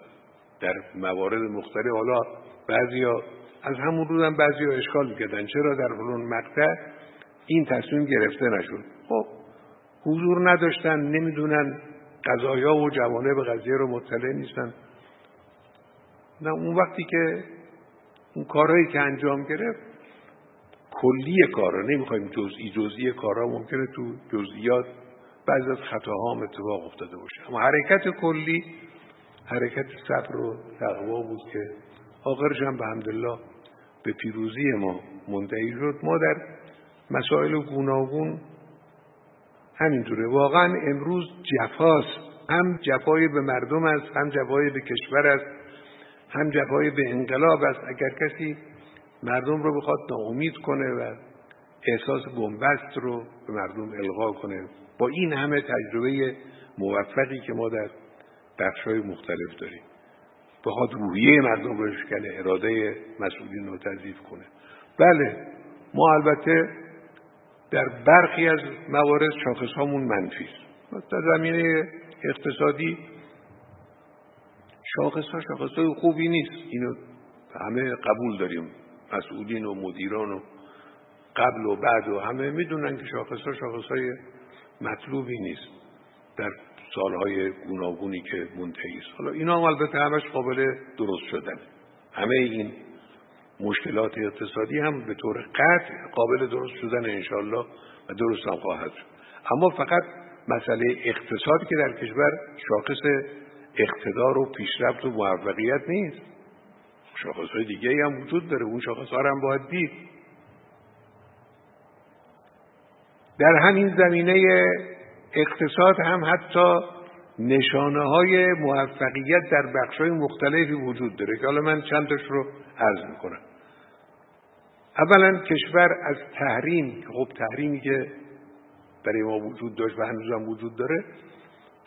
در موارد مختلف. حالا بعضیا از همون روز هم بعضیا اشکال می‌کردن. چرا در فلان مقطع این تصمیم گرفته نشد؟ خب حضور نداشتن نمی‌دونن. قضایا و به قضیه رو مطلع نیستن. نه اون وقتی که اون کارهایی که انجام گرفت کلی کارا نمی‌خوایم جزئی جزئی کارا ممکنه تو جزئیات بعضی از خطاها هم اتفاق افتاده باشه. اما حرکت کلی حرکت صبر و تقوا بود که آخرش هم به حمدالله به پیروزی ما منتهی شد. ما در مسائل گوناگون همینطوره. واقعا امروز جفاست. هم جفای به مردم است هم جفای به کشور است هم جفای به انقلاب است. اگر کسی مردم رو بخواد ناامید کنه و احساس گنبست رو به مردم القا کنه. با این همه تجربه موفقی که ما در بخشهای مختلف داریم. بخواد روحیه مردم رو کنه اراده مسئولین رو تضعیف کنه. بله ما البته در برخی از موارد شاخص هامون منفی در زمینه اقتصادی شاخص ها شاخص های خوبی نیست. اینو همه قبول داریم. مسئولین و مدیران و قبل و بعد و همه می‌دونن که شاخص ها شاخص های مطلوبی نیست در سالهای گوناگونی که منتهی است. حالا اینا هم البته همش قابل درست شدن. همه این مشکلات اقتصادی هم به طور قطع قابل درست شدن انشالله و درست هم خواهد شد. اما فقط مسئله اقتصادی که در کشور شاخص اقتدار و پیشرفت و موفقیت نیست. شاخص های دیگه هم وجود داره. اون شاخص هم باید دید. در همین زمینه اقتصاد هم حتی نشانه های موفقیت در بخش های مختلفی وجود داره که حالا من چندش رو عرض می‌کنم. اولا کشور از تحریم خب تحریمی که برای ما وجود داشت و هنوز وجود داره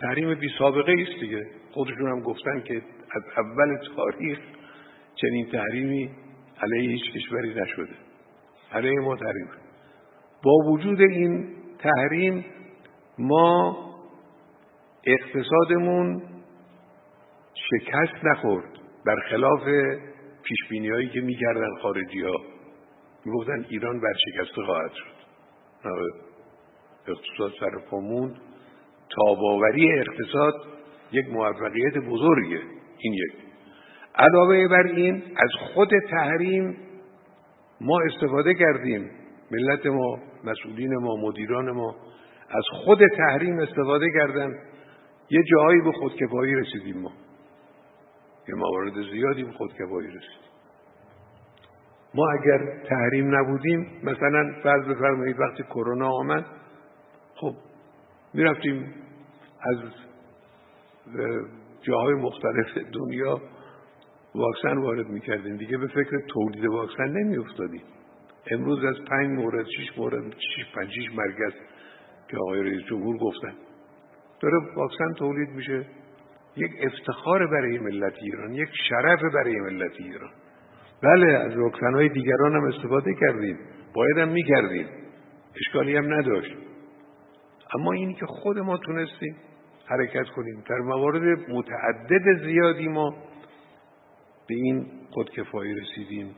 تحریم بی سابقه است دیگه. خودشون هم گفتن که از اول تاریخ چنین تحریمی علیه هیچ کشوری نشده. علیه ما تحریم با وجود این تحریم ما اقتصادمون شکست نخورد. برخلاف پیشبینی هایی که می‌کردن خارجی ها می‌گفتن ایران برشکسته خواهد شد. اقتصاد سرپامون تاباوری اقتصاد یک موفقیت بزرگه. این یک علاوه بر این از خود تحریم ما استفاده کردیم. ملت ما مسئولین ما مدیران ما از خود تحریم استفاده کردن. یه جایی به خودکفایی رسیدیم ما. یه موارد زیادی به خودکفایی رسیدیم. ما اگر تحریم نبودیم مثلا فرض بفرمایید وقتی کرونا آمد خب می‌رفتیم از جاهای مختلف دنیا واکسن وارد می‌کردیم. دیگه به فکر تولید واکسن نمیافتادیم امروز از پنج مورد شش مورد شش پنج شش مرکز که آقای رئیس جمهور گفتن. داره واکسن تولید میشه. یک افتخار برای ملت ایران یک شرف برای ملت ایران. بله از واکسن های دیگران هم استفاده کردیم. باید هم می‌کردیم. اشکالی هم نداشت. اما اینی که خود ما تونستیم حرکت کنیم. در موارد متعدد زیادی ما به این خودکفایی رسیدیم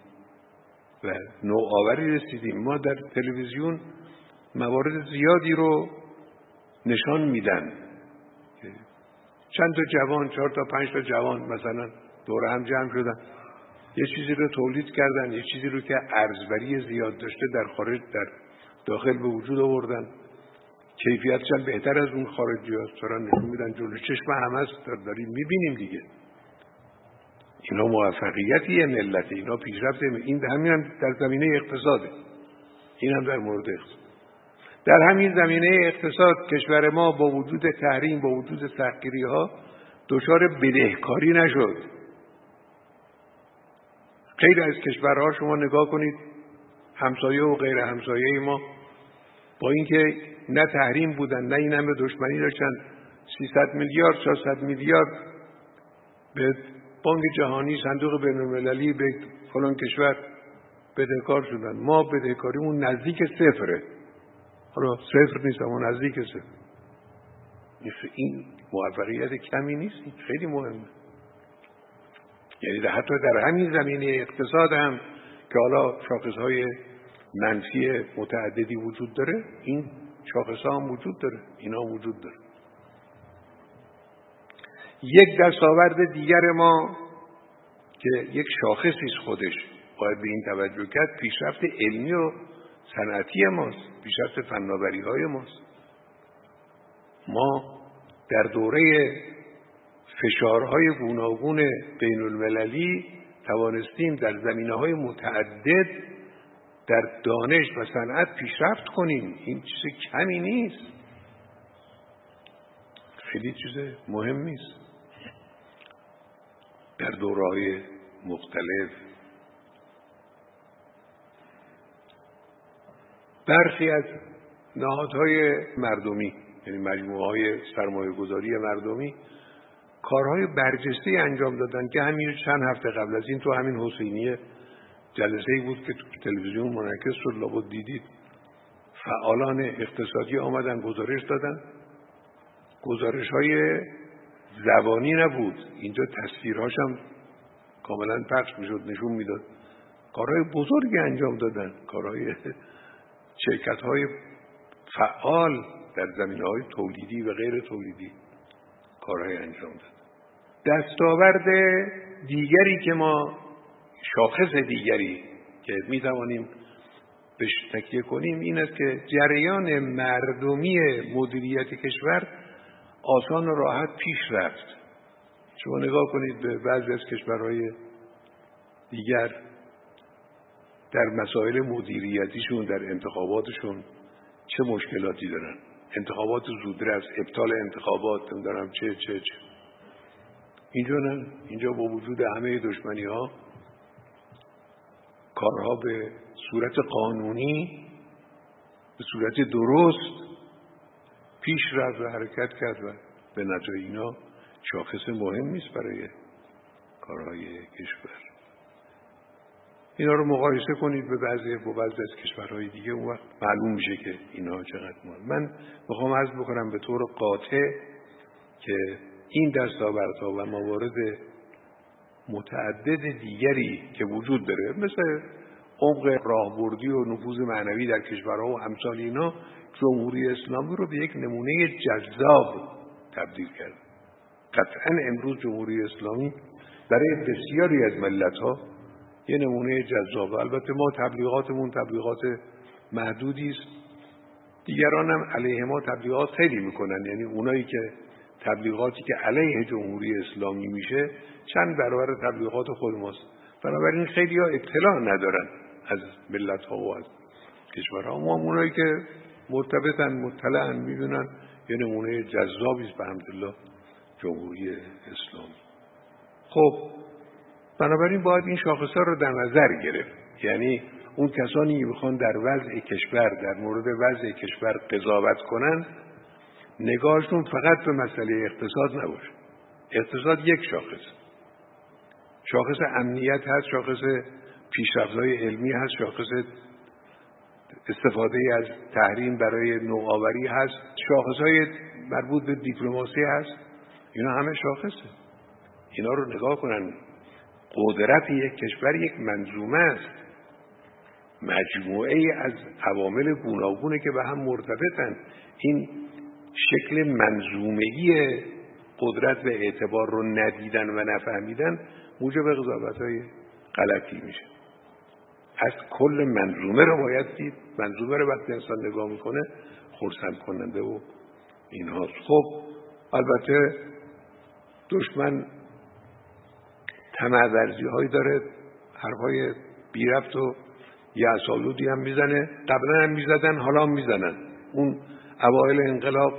و نوآوری رسیدیم. ما در تلویزیون موارد زیادی رو نشان میدن. چند تا جوان چهار تا پنج تا جوان مثلا دور هم جمع شدن. یه چیزی رو تولید کردن یه چیزی رو که ارزبری زیاد داشته در خارج در داخل به وجود آوردن. کیفیتش هم بهتر از اون خارجی هست دارن نشون میدن جلو چشم همه است داریم می‌بینیم دیگه. اینا موفقیتی ملت اینا پیشرفت این همین هم در زمینه اقتصاده. این هم در مورد اقتصاد. در همین زمینه اقتصاد کشور ما با وجود تحریم با وجود سختگیری ها دچار بدهکاری نشد. خیلی از کشورها شما نگاه کنید همسایه و غیر همسایه ما با اینکه نه تحریم بودن نه این همه دشمنی داشتن. 300 میلیارد 400 میلیارد به بانک جهانی صندوق بینالمللی به فلان کشور بدهکار شدن. ما بدهکاریمون نزدیک صفره. حالا صفر نیست اما نزدیک صفر. این موفقیت کمی نیست خیلی مهمه. یعنی حتی در همین زمینه اقتصاد هم که حالا شاخص های منفی متعددی وجود داره این شاخص ها هم وجود داره. اینا وجود داره. یک دستاورد دیگر ما که یک شاخصی خودش. باید به این توجه کرد پیشرفت علمی و صنعتی ماست پیشرفت فناوری های ماست. ما در دوره فشارهای گوناگون بین المللی توانستیم در زمینه های متعدد در دانش و صنعت پیشرفت کنیم. این چیز کمی نیست. خیلی چیز مهم نیست. در دورهای مختلف. برخی از نهادهای مردمی یعنی مجموعه های سرمایه گذاری مردمی کارهای برجسته انجام دادن که همین چند هفته قبل از این تو همین حسینیه جلسه ای بود که تو تلویزیون منعکس شد لابد دیدید. فعالان اقتصادی آمدن گزارش دادن. گزارش های زبانی نبود. اینجا تصویرهاش هم کاملا پخش می‌شد نشون می‌داد. کارهای بزرگی انجام دادن. کارهای شرکت های فعال در زمین های تولیدی و غیر تولیدی کارهای انجام داد. دستاورد دیگری که ما شاخص دیگری که می توانیم بهش تکیه کنیم این است که جریان مردمی مدیریت کشور آسان و راحت پیش رفت. شما نگاه کنید به بعضی از کشورهای دیگر در مسائل مدیریتیشون در انتخاباتشون چه مشکلاتی دارن؟ انتخابات زودرس ابطال انتخابات نمی‌دونم چه چه چه. اینجا نه. اینجا با وجود همه دشمنی ها کارها به صورت قانونی به صورت درست پیش رفت و حرکت کرد و به نتیجه اینا شاخص مهم نیست برای کارهای کشور. اینا رو مقایسه کنید به بعضی با بعضی از کشورهای دیگه اون وقت معلوم میشه که اینا چقدر مهم من می‌خوام عرض بکنم به طور قاطع که این دستاوردها و موارد متعدد دیگری که وجود داره مثل عمق راهبردی و نفوذ معنوی در کشورها و امثال اینا جمهوری اسلامی رو به یک نمونه جذاب تبدیل کرد. قطعا امروز جمهوری اسلامی برای بسیاری از ملت ها یه نمونه جذاب. البته ما تبلیغاتمون تبلیغات محدودی است. دیگران هم علیه ما تبلیغات خیلی می‌کنن. یعنی اونایی که تبلیغاتی که علیه جمهوری اسلامی میشه چند برابر تبلیغات خود ماست. بنابراین خیلی ها اطلاع ندارن از ملت ها و از کشورها. ما اونایی که مرتبطن مطلعن می‌دونن. یه نمونه جذابی است به حمدالله جمهوری اسلامی خب بنابراین باید این شاخص ها رو در نظر گرفت. یعنی اون کسانی که بخوان در وضع کشور در مورد وضع کشور قضاوت کنن نگاهشون فقط به مسئله اقتصاد نباشه. اقتصاد یک شاخص. شاخص امنیت هست شاخص پیشرفت‌های علمی هست شاخص استفاده از تحریم برای نوآوری هست. شاخص های مربوط به دیپلماسی هست. اینا همه شاخصه. اینا رو نگاه کنن. قدرت یک کشور یک منظومه است. مجموعه از عوامل گوناگونه که به هم مرتبطن. این شکل منظومگی قدرت و اعتبار رو ندیدن و نفهمیدن موجب قضاوت های غلطی میشه. از کل منظومه رو باید دید. منظومه رو وقتی انسان نگاه می‌کنه خورسند کننده و اینهاست. خب البته دشمن تمعورزی هایی داره حرفهای بیرفت و یعصالودی هم می‌زنه. قبلا هم می‌زدن حالا هم می‌زنن. اون اوایل انقلاب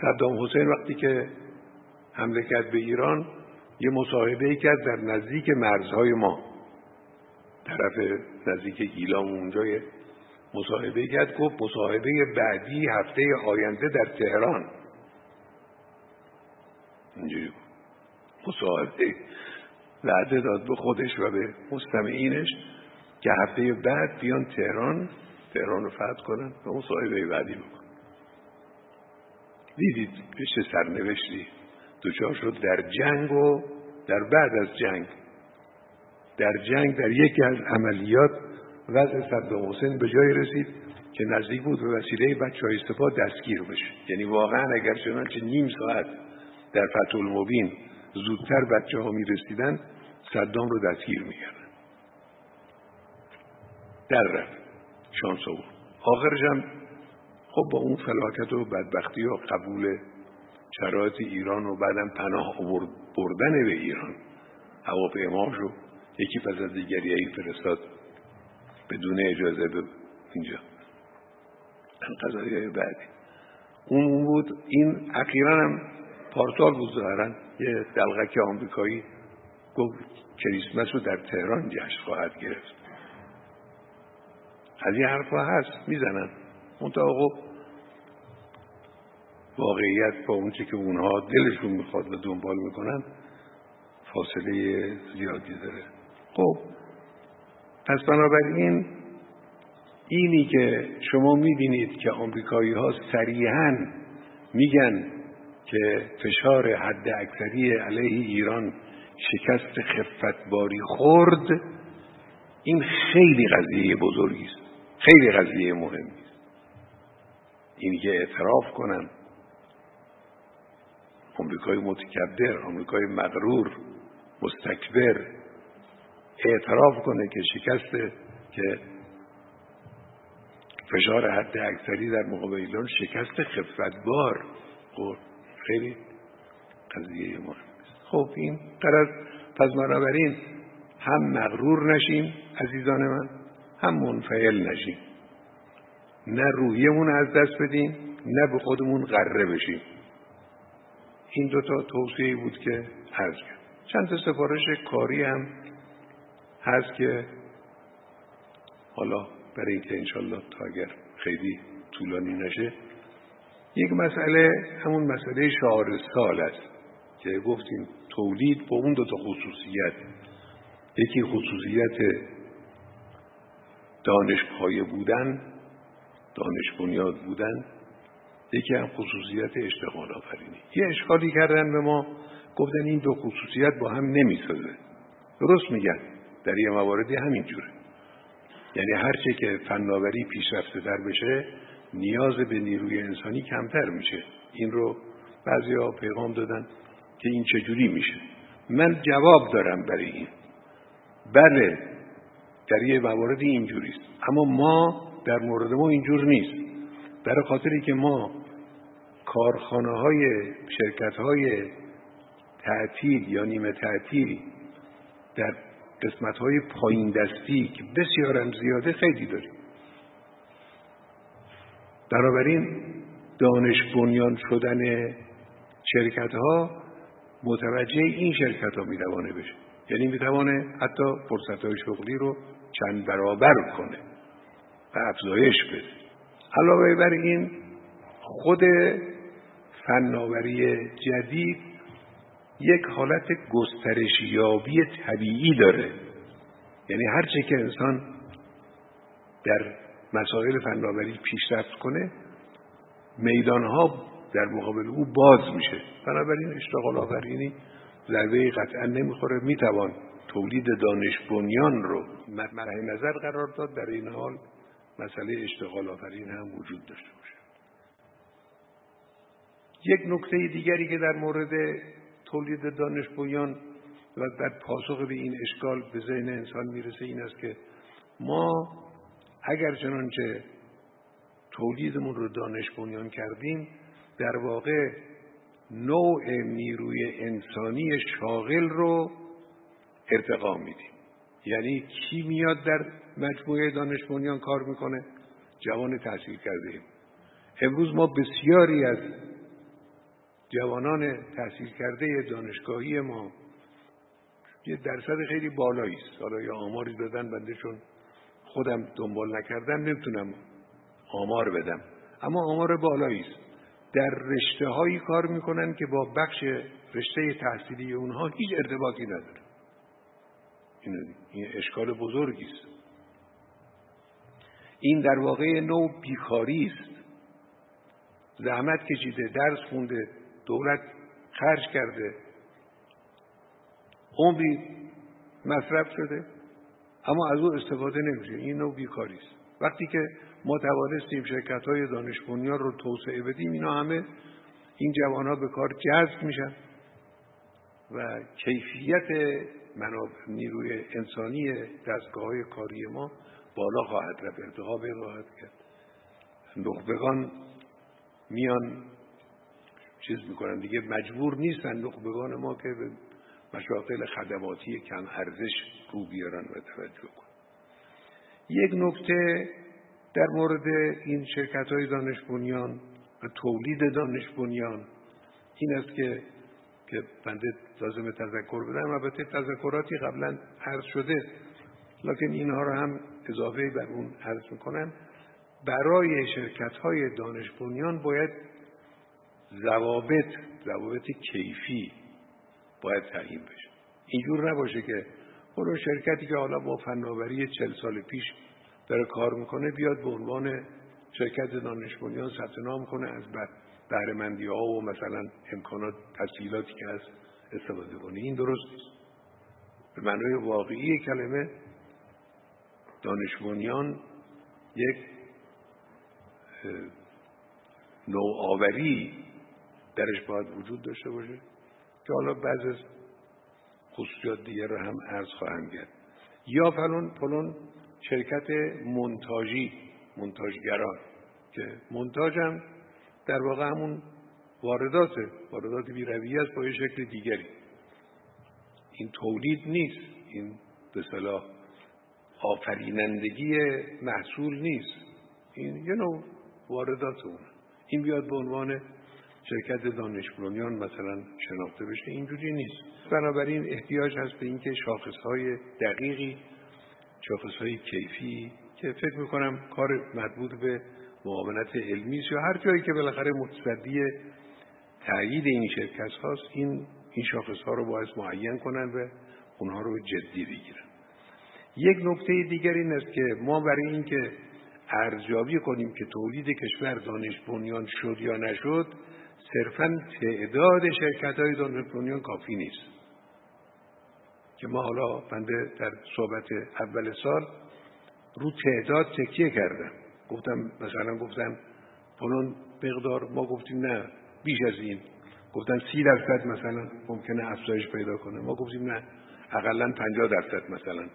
صدام حسین وقتی که حمله کرد به ایران یه مصاحبه کرد در نزدیک مرزهای ما. طرف نزدیک گیلام اونجای مصاحبه کرد گفت مصاحبه بعدی هفته آینده در تهران. اینجوری مصاحبه وعده داد به خودش و به مستمعینش که هفته بعد بیان تهران تهران رو فتح کنن و مصاحبه بعدی بکن دیدید چه سرنوشتی دوچار شد در جنگ و در بعد از جنگ در جنگ در یکی از عملیات وضع صدام حسین به جای رسید که نزدیک بود به وسیله بچه های استفا دستگیر بشه. یعنی واقعا اگر چنانچه نیم ساعت در فتح المبین زودتر بچه ها می رسیدن صدام رو دستگیر می کردن. در رفت شانس بود آخرش هم خب با اون فلاکت و بدبختی و قبول شرایط ایران و بعدم پناه بردن به ایران هواپیماش رو یکی پس از دیگری ای فرستاد بدون اجازه به اینجا. قضایی بعدی. اون بود. این اخیرا هم پارتال بود ظاهرا. یه دلغک آمریکایی گفت کریسمس رو در تهران جشن خواهد گرفت. از این حرفا هست. می‌زنن. خب واقعیت با اونچه که اونها دلشون می‌خواد و دنبال می‌کنن فاصله زیادی داره. خب پس بنابراین اینی که شما می‌بینید که آمریکایی ها صریحا میگن که فشار حد اکثری علیه ایران شکست خفتباری خورد این خیلی قضیه بزرگی است. خیلی قضیه مهمی است. اینی که اعتراف کنن. آمریکای متکبر آمریکای مغرور مستکبر اعتراف کنه که شکست که فشار حد اکثری در مقابل ایران شکست خفتبار خب خیلی قضیه مهم است. خب این قرار پس بنابراین هم مغرور نشیم عزیزان من هم منفعل نشیم. نه روحیمون از دست بدیم نه به خودمون غره بشیم. این دوتا توصیه بود که عرض کرد. چند تا سفارش کاری هم هست که حالا برای اینکه انشالله تا اگر خیلی طولانی نشه یک مسئله همون مسئله شعار سال است که گفتیم تولید با اون دو تا خصوصیت. یکی خصوصیت دانش پایه بودن دانش بنیاد بودن یکی هم خصوصیت اشتغال آفرینی. یه اشکالی کردن به ما گفتن این دو خصوصیت با هم نمی‌سازه. درست میگن. در یه مواردی همینجوره یعنی هرچه که فناوری پیشرفته در بشه نیاز به نیروی انسانی کمتر میشه. این رو بعضی ها پیغام دادن که این چجوری میشه. من جواب دارم برای این. بله در یه مواردی اینجوریست اما ما در مورد ما اینجور نیست. برای خاطری که ما کارخانه های شرکت های تعطیل یا نیمه تعطیل در قسمت های پایین دستی که بسیارم زیاده خیلی داریم. بنابراین دانش بنیان شدن شرکت ها متوجه این شرکت ها می‌توانه بشه. یعنی می‌توانه حتی فرصت های شغلی رو چند برابر کنه و افزایش بده. علاوه بر این خود فناوری جدید یک حالت گسترشیابی طبیعی داره. یعنی هرچه که انسان در مسائل فناوری پیشرفت کنه میدانها در مقابل او باز میشه. بنابراین اشتغال آفرینی ضربه قطعا نمی‌خوره. می‌توان تولید دانش بنیان رو مطرح نظر قرار داد. در این حال مسئله اشتغال آفرین هم وجود داشته باشه. یک نکته دیگری که در مورد تولید دانش و در پاسخ به این اشکال به ذهن انسان می‌رسه این است که ما اگر چنانچه تولیدمون رو دانش بنیان کردیم در واقع نوع نیروی انسانی شاغل رو ارتقا میدیم. یعنی کی میاد در مجموعه دانش بنیان کار می‌کنه؟ جوان تحصیل کرده ایم امروز ما بسیاری از جوانان تحصیل کرده دانشگاهی ما. یه درصد خیلی بالایی است. حالا یا آماری دادن بنده چون خودم دنبال نکردم نمی‌تونم آمار بدم. اما آمار بالایی است. در رشته هایی کار می‌کنن که با بخش رشته تحصیلی اونها هیچ ارتباطی نداره این, اشکال بزرگی است. این در واقع نوع بیکاری است. زحمت کشیده درس خونده دولت خرج کرده. عمری مصرف شده اما از او استفاده نمیشه. این نوع بیکاری است. وقتی که ما توانستیم شرکت های دانش رو توسعه بدیم اینا همه این جوان ها به کار جذب میشن و کیفیت منابع نیروی انسانی دستگاه های کاری ما بالا خواهد رفت ارتقا خواهد کرد. نخبگان میان چیز می‌کنن. دیگه مجبور نیستن نخبگان ما که به مشاقل خدماتی کم ارزش رو بیارن و توجه کن یک نکته در مورد این شرکت های دانش بنیان و تولید دانش بنیان این است که که بنده لازم تذکر بدم. البته تذکراتی قبلا عرض شده لکن اینها رو هم اضافه بر اون عرض می‌کنم. برای شرکت های دانش بنیان باید ضوابط ضوابط کیفی باید تعیین بشه. اینجور نباشه که اون شرکتی که حالا با فناوری چل سال پیش داره کار می‌کنه بیاد به عنوان شرکت دانش بنیان ثبت نام کنه از بهرهمندی ها و مثلا امکانات تسهیلاتی که هست استفاده کنه. این درست نیست. به معنای واقعی کلمه دانش یک نوآوری درش باید وجود داشته باشه که حالا بعض از خصوصیات دیگر رو هم عرض خواهم کرد. یا فلون فلون شرکت منتاجی منتاجگران که منتاج هم در واقع همون وارداته واردات بیرویه است با یه شکل دیگری. این تولید نیست این به صلاح آفرینندگی محصول نیست. این یه نوع واردات اون این بیاد به عنوان شرکت دانش مثلا شناخته بشه اینجوری نیست. بنابراین احتیاج هست به اینکه شاخص های دقیقی شاخص های کیفی که فکر می‌کنم کار مربوط به معاونت علمی یا هر جایی که بالاخره متصدی تایید این شرکت هاست این این شاخص ها رو باید معین کنن و اونها رو جدی بگیرن. یک نکته دیگر این است که ما برای اینکه ارزیابی کنیم که تولید کشور دانش بنیان شد یا نشد صرفا تعداد شرکت های بنیان کافی نیست. که ما حالا بنده در صحبت اول سال رو تعداد تکیه کردم. گفتم مثلا گفتم فلان مقدار ما گفتیم نه بیش از این. گفتن سی درصد مثلا ممکنه افزایش پیدا کنه. ما گفتیم نه اقلا پنجاه درصد مثلا.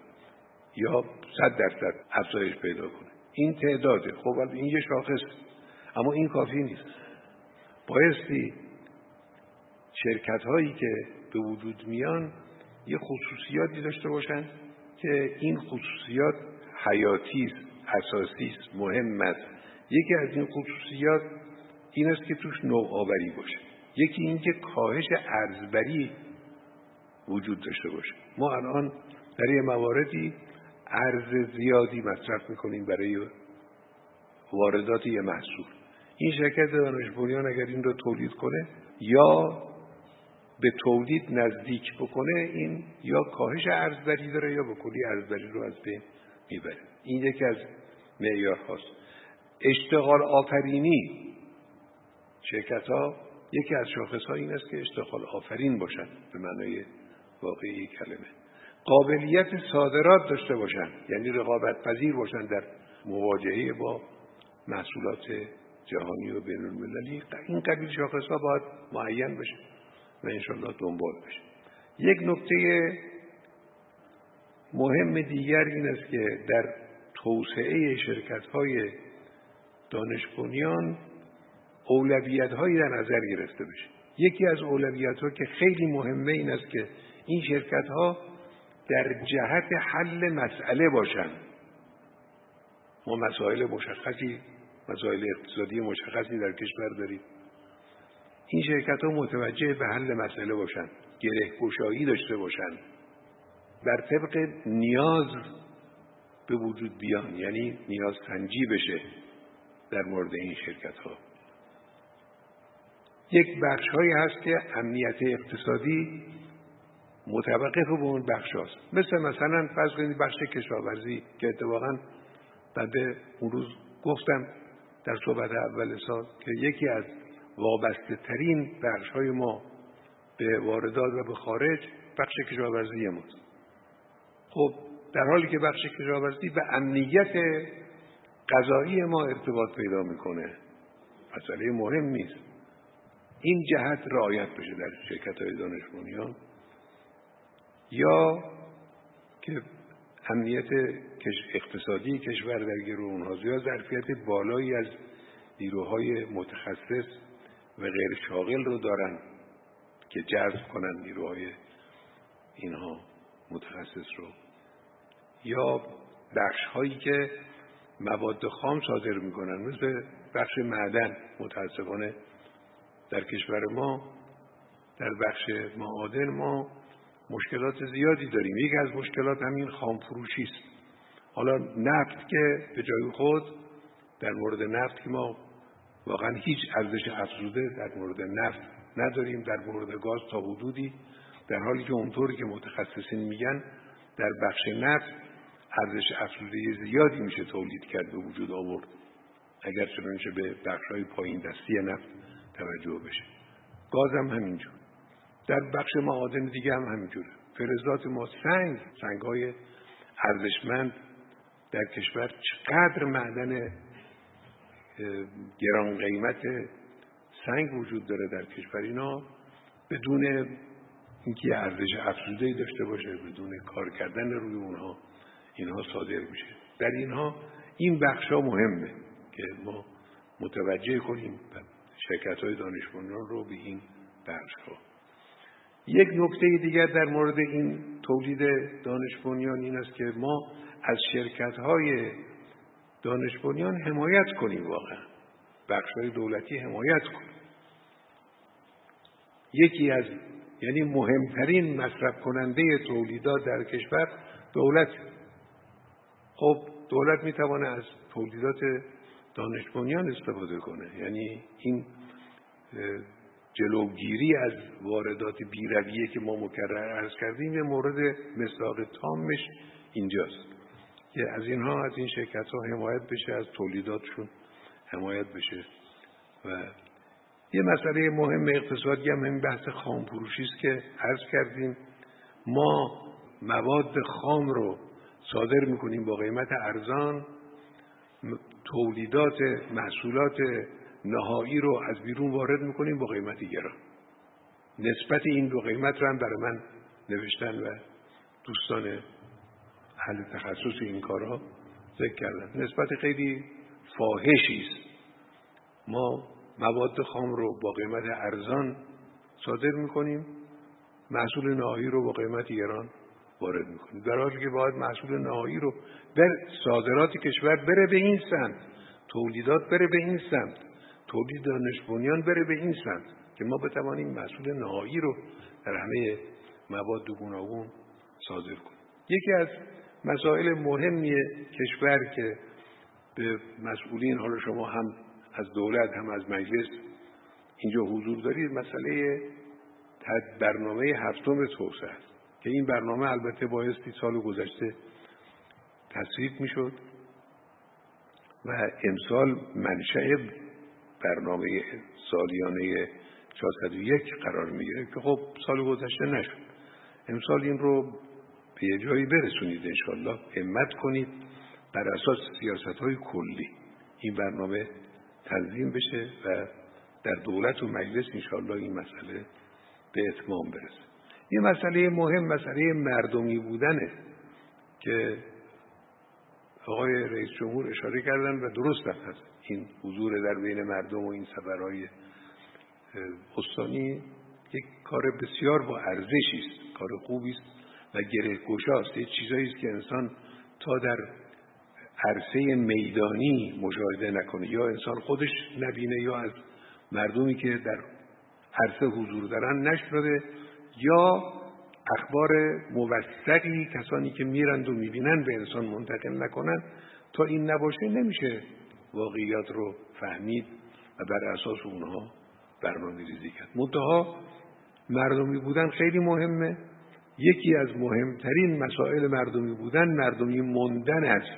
یا صد درصد افزایش پیدا کنه. این تعداده. خب این یه شاخص. اما این کافی نیست. بایستی شرکت هایی که به وجود میان یه خصوصیاتی داشته باشن که این خصوصیات حیاتی است اساسی است مهم است. یکی از این خصوصیات این است که توش نوآوری باشه. یکی اینکه کاهش ارزبری وجود داشته باشه. ما الان در یه مواردی ارز زیادی مصرف می‌کنیم برای واردات یه محصول. این شرکت دانش بنیان اگر این رو تولید کنه یا به تولید نزدیک بکنه این یا کاهش ارزبری داره یا به کلی ارزبری رو از بین می‌بره. این یکی از معیار هاست اشتغال آفرینی شرکت ها یکی از شاخص ها این است که اشتغال آفرین باشند به معنای واقعی کلمه. قابلیت صادرات داشته باشند یعنی رقابت پذیر باشند در مواجهه با محصولات جهانی و بین المللی. این قبیل شاخص ها باید معین بشه و انشالله دنبال بشه. یک نکته مهم دیگر این است که در توسعه شرکت های دانش بنیان اولویت هایی در نظر گرفته بشه. یکی از اولویت ها که خیلی مهمه این است که این شرکت ها در جهت حل مسئله باشند ما مسائل مشخصی مسائل اقتصادی مشخصی در کشور داریم. این شرکت ها متوجه به حل مسئله باشند گره گشایی داشته باشند بر طبق نیاز به وجود بیان یعنی نیاز سنجی بشه در مورد این شرکت ها یک بخش هایی هست که امنیت اقتصادی متوقف به اون بخش هاست. مثل مثلا فرض کنید بخش کشاورزی که اتفاقا بعد اون روز گفتم در صحبت اول سال که یکی از وابسته ترین بخش های ما به واردات و به خارج بخش کشاورزی ماست. خب در حالی که بخش کشاورزی به امنیت غذایی ما ارتباط پیدا می‌کنه مسئله مهم نیست. این جهت رعایت بشه در شرکت های دانش یا که امنیت اقتصادی کشور در گروه اونها یا ظرفیت بالایی از نیروهای متخصص و غیر شاغل رو دارن که جذب کنن نیروهای اینها متخصص رو. یا بخش هایی که مواد خام صادر می‌کنن مثل بخش معدن متاسفانه در کشور ما در بخش معادن ما مشکلات زیادی داریم. یکی از مشکلات همین خام فروشی است. حالا نفت که به جای خود در مورد نفت که ما واقعا هیچ ارزش افزوده در مورد نفت نداریم در مورد گاز تا حدودی. در حالی که اونطوری که متخصصین میگن در بخش نفت ارزش افزوده زیادی میشه تولید کرد به وجود آورد. اگر چنانچه به بخش های پایین دستی نفت توجه بشه. گاز هم همینجور. در بخش معادن دیگه هم همینجوره. فلزات ما سنگ سنگ های ارزشمند در کشور چقدر معدن گران قیمت سنگ وجود داره در کشور اینا بدون اینکه ارزش افزوده داشته باشه بدون کار کردن روی اونها اینها صادر میشه. در اینها این بخش ها مهمه که ما متوجه کنیم شرکت های دانشمندان رو به این بخش ها یک نکته دیگر در مورد این تولید دانش بنیان این است که ما از شرکت های دانش بنیان حمایت کنیم واقعا. بخش های دولتی حمایت کنیم. یکی از یعنی مهمترین مصرف کننده تولیدات در کشور دولت. خب دولت می‌توانه از تولیدات دانش بنیان استفاده کنه. یعنی این جلوگیری از واردات بیرویه که ما مکرر ارز کردیم یه مورد مصداق تامش اینجاست. که از اینها از این شرکت ها حمایت بشه از تولیداتشون حمایت بشه. و یه مسئله مهم اقتصادی هم این بحث خام فروشی است که عرض کردیم. ما مواد خام رو صادر می‌کنیم با قیمت ارزان. تولیدات محصولات نهایی رو از بیرون وارد می‌کنیم با قیمت گران. نسبت این دو قیمت رو هم برای من نوشتن و دوستان اهل تخصص این کارها ذکر کردن. نسبت خیلی فاحشی است. ما مواد خام رو با قیمت ارزان صادر می‌کنیم محصول نهایی رو با قیمت گران وارد می‌کنیم. در حالی که باید محصول نهایی رو بر صادرات کشور بره به این سمت تولیدات بره به این سمت. تولید دانش بنیان بره به این سمت که ما بتوانیم محصول نهایی رو در همه مواد گوناگون صادر کنیم. یکی از مسائل مهمی کشور که به مسئولین حالا شما هم از دولت هم از مجلس اینجا حضور دارید مسئله برنامه هفتم توسعه است که این برنامه البته بایستی سال گذشته تصویب می‌شد و امسال منشأ برنامه سالیانه 401 قرار می‌گیره که خب سال گذشته نشد. امسال این رو به یه جایی برسونید انشالله همت کنید. بر اساس سیاست های کلی این برنامه تنظیم بشه و در دولت و مجلس انشالله این مسئله به اتمام برسه. یه مسئله مهم مسئله مردمی بودنه که آقای رئیس جمهور اشاره کردن و درست هست این حضور در بین مردم و این سفرهای استانی یک کار بسیار با ارزشی است کار خوبی است و گره گشاست یه چیزایی است که انسان تا در عرصه میدانی مشاهده نکنه. یا انسان خودش نبینه یا از مردمی که در عرصه حضور دارن نشنوه یا اخبار موثقی کسانی که میرند و می‌بینن به انسان منتقل نکنن تا این نباشه نمیشه. واقعیات رو فهمید و بر اساس اونها برنامه ریزی کرد. منتها مردمی بودن خیلی مهمه. یکی از مهمترین مسائل مردمی بودن مردمی موندن است.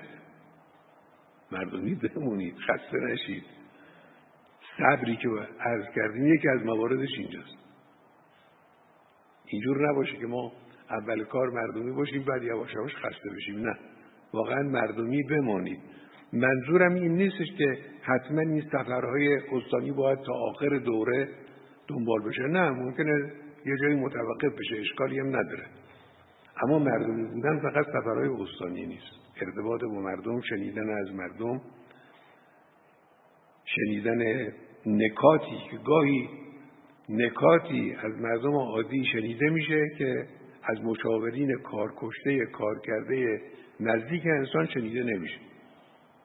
مردمی بمونید خسته نشید. صبری که عرض کردیم یکی از مواردش اینجاست. اینجور نباشه که ما اول کار مردمی باشیم بعد یواش یواش خسته بشیم. نه. واقعا مردمی بمانید. منظورم این نیستش که حتما این سفرهای استانی باید تا آخر دوره دنبال بشه. نه ممکنه یه جایی متوقف بشه اشکالی هم نداره. اما مردمی بودن فقط سفرهای استانی نیست. ارتباط با مردم شنیدن از مردم شنیدن نکاتی که گاهی نکاتی از مردم عادی شنیده میشه که از مشاورین کارکشته کارکرده نزدیک انسان شنیده نمیشه.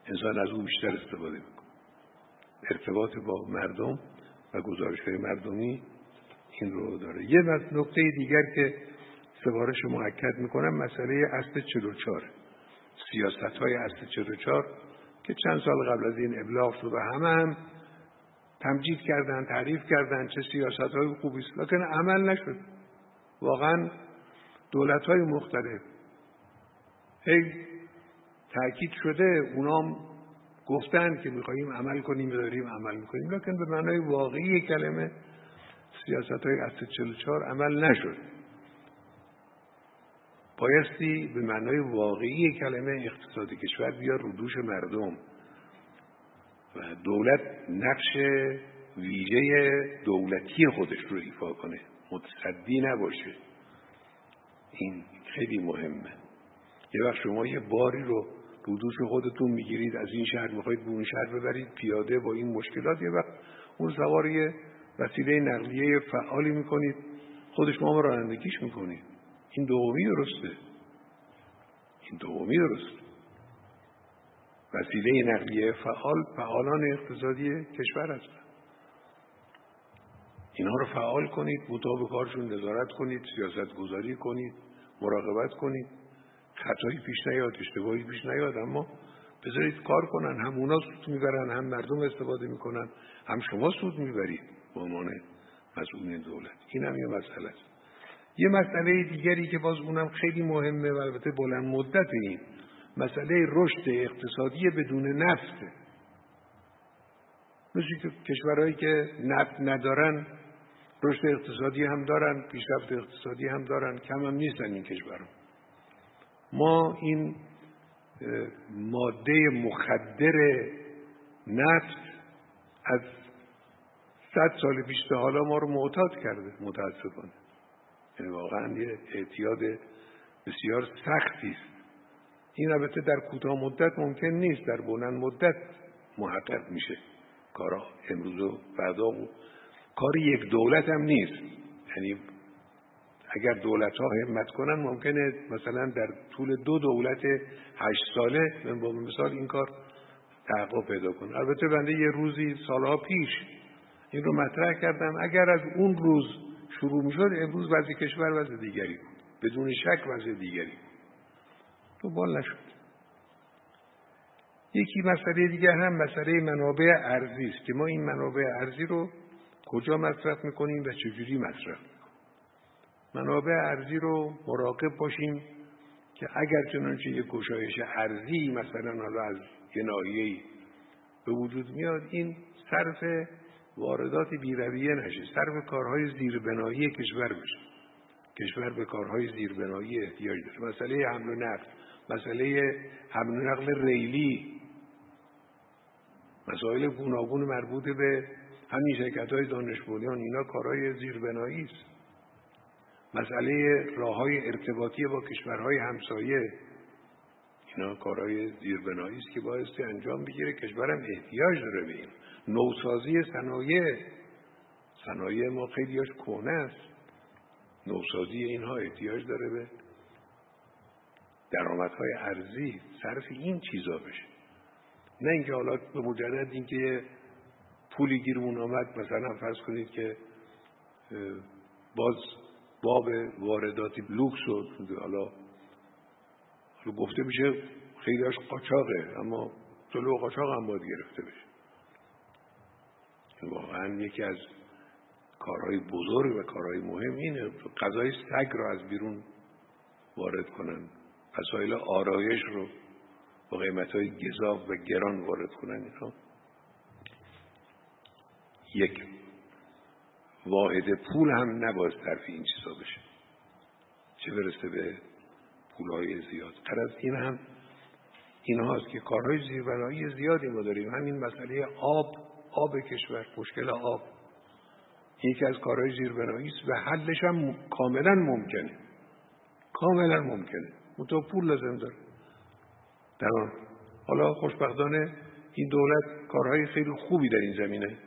انسان از اون بیشتر استفاده می‌کنه. ارتباط با مردم و گزارش های مردمی این رو داره. یه نکته دیگر که سفارش محکد می‌کنم مسئله اصل 44 سیاست های اصل 44 که چند سال قبل از این ابلاغ شد و همه هم تمجید کردن تعریف کردن چه سیاست های خوبی است. لکن عمل نشد. واقعا دولت های مختلف هی تاکید شده اونام گفتن که میخواییم عمل کنیم داریم عمل می‌کنیم لکن به معنای واقعی کلمه سیاست های اصل 44 عمل نشد. بایستی به معنای واقعی کلمه اقتصاد کشور بیاد رو دوش مردم و دولت نقش ویژه دولتی خودش رو ایفا کنه. متصدی نباشه. این خیلی مهمه. یه وقت شما یه باری رو دوش خودتون می‌گیرید از این شهر می‌خواید به اون شهر ببرید پیاده با این مشکلات یه وقت اون سوار یه وسیله نقلیه فعالی می‌کنید خودش ما رانندگیش می‌کنید. این دومی درسته. این دومی درسته وسیله نقلیه فعال فعالان اقتصادی کشور هستن. اینها رو فعال کنید مطابق کارشون نظارت کنید سیاست گذاری کنید مراقبت کنید. خطایی پیش نیاد اشتباهی پیش نیاد اما بذارید کار کنن. هم اونا سود می‌برن هم مردم استفاده می‌کنن. هم شما سود می‌برید به عنوان مسئولین دولت. این هم یه مسئله است. یه مسئله دیگری که باز اونم خیلی مهمه و البته بلند مدت این مسئله رشد اقتصادی بدون نفته مثل که کشورهایی که نفت ندارن رشد اقتصادی هم دارن پیشرفت اقتصادی هم دارن. کم هم نیستن این کشورها. ما این ماده مخدر نفت از صد سال پیش به حالا ما رو معتاد کرده متاسفانه. یعنی واقعا یه اعتیاد بسیار سختی است. این البته در کوتاه مدت ممکن نیست در بلند مدت محقق میشه. کارا امروز و فردا و کار یک دولت هم نیست. یعنی اگر دولت ها همت کنن ممکنه مثلا در طول دو دولت هشت ساله من با مثال این کار تحقق پیدا کنه البته بنده یه روزی سالها پیش این رو مطرح کردم. اگر از اون روز شروع می شد امروز وضع کشور وضع دیگری بود. بدون شک وضع دیگری تو بال نشد. یکی مسئله دیگر هم مسئله منابع ارزی است که ما این منابع ارزی رو کجا مصرف می‌کنیم و چجوری مصرف منابع ارزی رو مراقب باشیم که اگر چنانچه یک گشایش ارزی مثلا حالا از یه به وجود میاد این صرف واردات بیرویه نشه صرف کارهای زیربنایی کشور بشه. کشور به کارهای زیربنایی احتیاج داره. مسئله حمل و نقل مسئله حمل و نقل ریلی مسائل گوناگون مربوط به همین شرکت های دانش اینا کارهای زیربنایی است. مسئله راه های ارتباطی با کشورهای همسایه. اینا کارهای زیربنایی است که بایستی انجام بگیره کشورم احتیاج داره به این. نوسازی صنایع. صنایع ما خیلیاش کهنه است. نوسازی اینها احتیاج داره به درآمدهای ارزی صرف این چیزا بشه. نه اینکه حالا به مجرد اینکه پولی گیرمون آمد مثلا فرض کنید که باز باب واردات لوکس شد حالا گفته میشه خیلیاش قاچاقه اما جلو قاچاق هم باید گرفته بشه. واقعا یکی از کارهای بزرگ و کارهای مهم اینه غذای سگ رو از بیرون وارد کنن وسایل آرایش رو با قیمت های گذاب و گران وارد کنن. اینا یک واحد پول هم نباید طرف این چیزا بشه. چه برسه به پولهای زیاد. از این هم این هاست که کارهای زیربنایی زیادی ما داریم. همین مسئله آب آب کشور مشکل آب. یکی از کارهای زیربنایی است. و حلش هم کاملا ممکنه. کاملا ممکنه. منتها پول لازم داره. تمام. حالا خوشبختانه این دولت کارهای خیلی خوبی در این زمینه.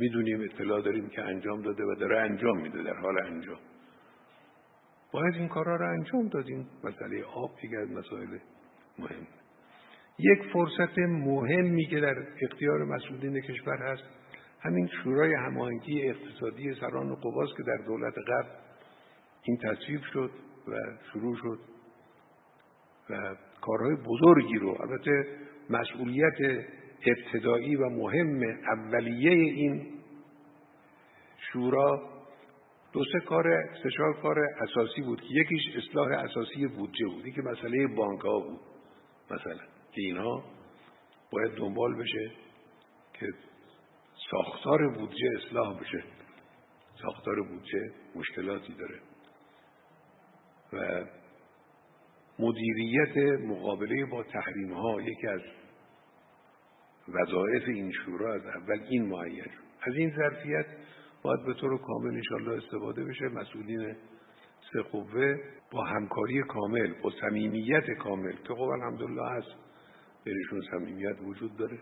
می‌دونیم اطلاع داریم که انجام داده و داره انجام میده در حال انجام. باید این کارها رو انجام دادیم. مسئله آب یکی از مسائل مهم. یک فرصت مهمی که در اختیار مسئولین کشور هست همین شورای هماهنگی اقتصادی سران و قواست که در دولت قبل این تصویب شد و شروع شد و کارهای بزرگی رو البته مسئولیت ابتدایی و مهم اولیه این شورا دو سه کار سه چهار کار اساسی بود که یکیش اصلاح اساسی بودجه بود. که مسئله بانک ها بود مثلا. که اینها باید دنبال بشه که ساختار بودجه اصلاح بشه. ساختار بودجه مشکلاتی داره. و مدیریت مقابله با تحریم ها یکی از وظایف این شورا از اول این معین. از این ظرفیت باید به طور کامل انشاءالله استفاده بشه. مسئولین سه قوه با همکاری کامل با صمیمیت کامل. که خب الحمدلله هست. بینشون صمیمیت وجود داره.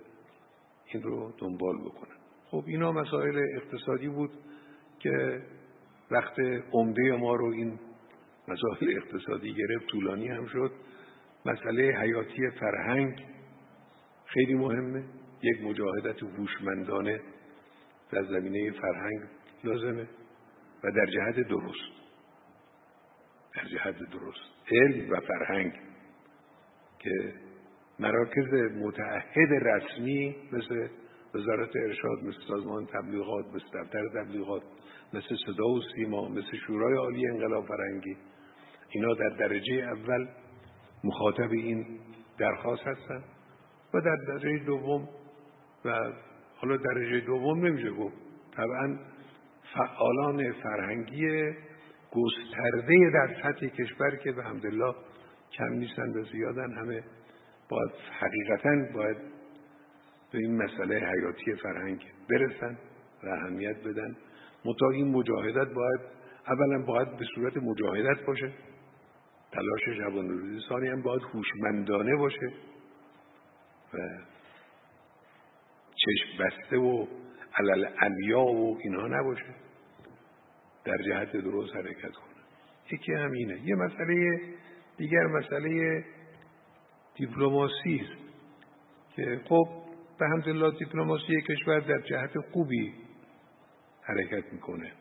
این رو دنبال بکنن. خب اینا مسائل اقتصادی بود که وقت عمده ما رو این مسائل اقتصادی گرفت طولانی هم شد. مسئله حیاتی فرهنگ خیلی مهمه. یک مجاهدت هوشمندانه در زمینه فرهنگ لازمه و در جهت درست. در جهت درست. علم و فرهنگ که مراکز متعهد رسمی مثل وزارت ارشاد مثل سازمان تبلیغات مثل دفتر تبلیغات مثل صدا و سیما مثل شورای عالی انقلاب فرهنگی اینا در درجه اول مخاطب این درخواست هستن و در درجه دوم و حالا درجه دوم نمیشه گفت. طبعا فعالان فرهنگی گسترده در سطح کشور که به حمدالله کم نیستن و زیادن همه باید حقیقتا باید به این مسئله حیاتی فرهنگ برسن و اهمیت بدن. متا این مجاهدت باید اولا باید به صورت مجاهدت باشه. تلاش شبان روزی ثانی هم باید هوشمندانه باشه و چشم بسته و علل علیا و اینها نباشه. در جهت درست حرکت کنه. یکی همینه یه مسئله دیگر مسئله دیپلماسی که خب به همدلله دیپلماسی کشور در جهت خوبی حرکت می‌کنه.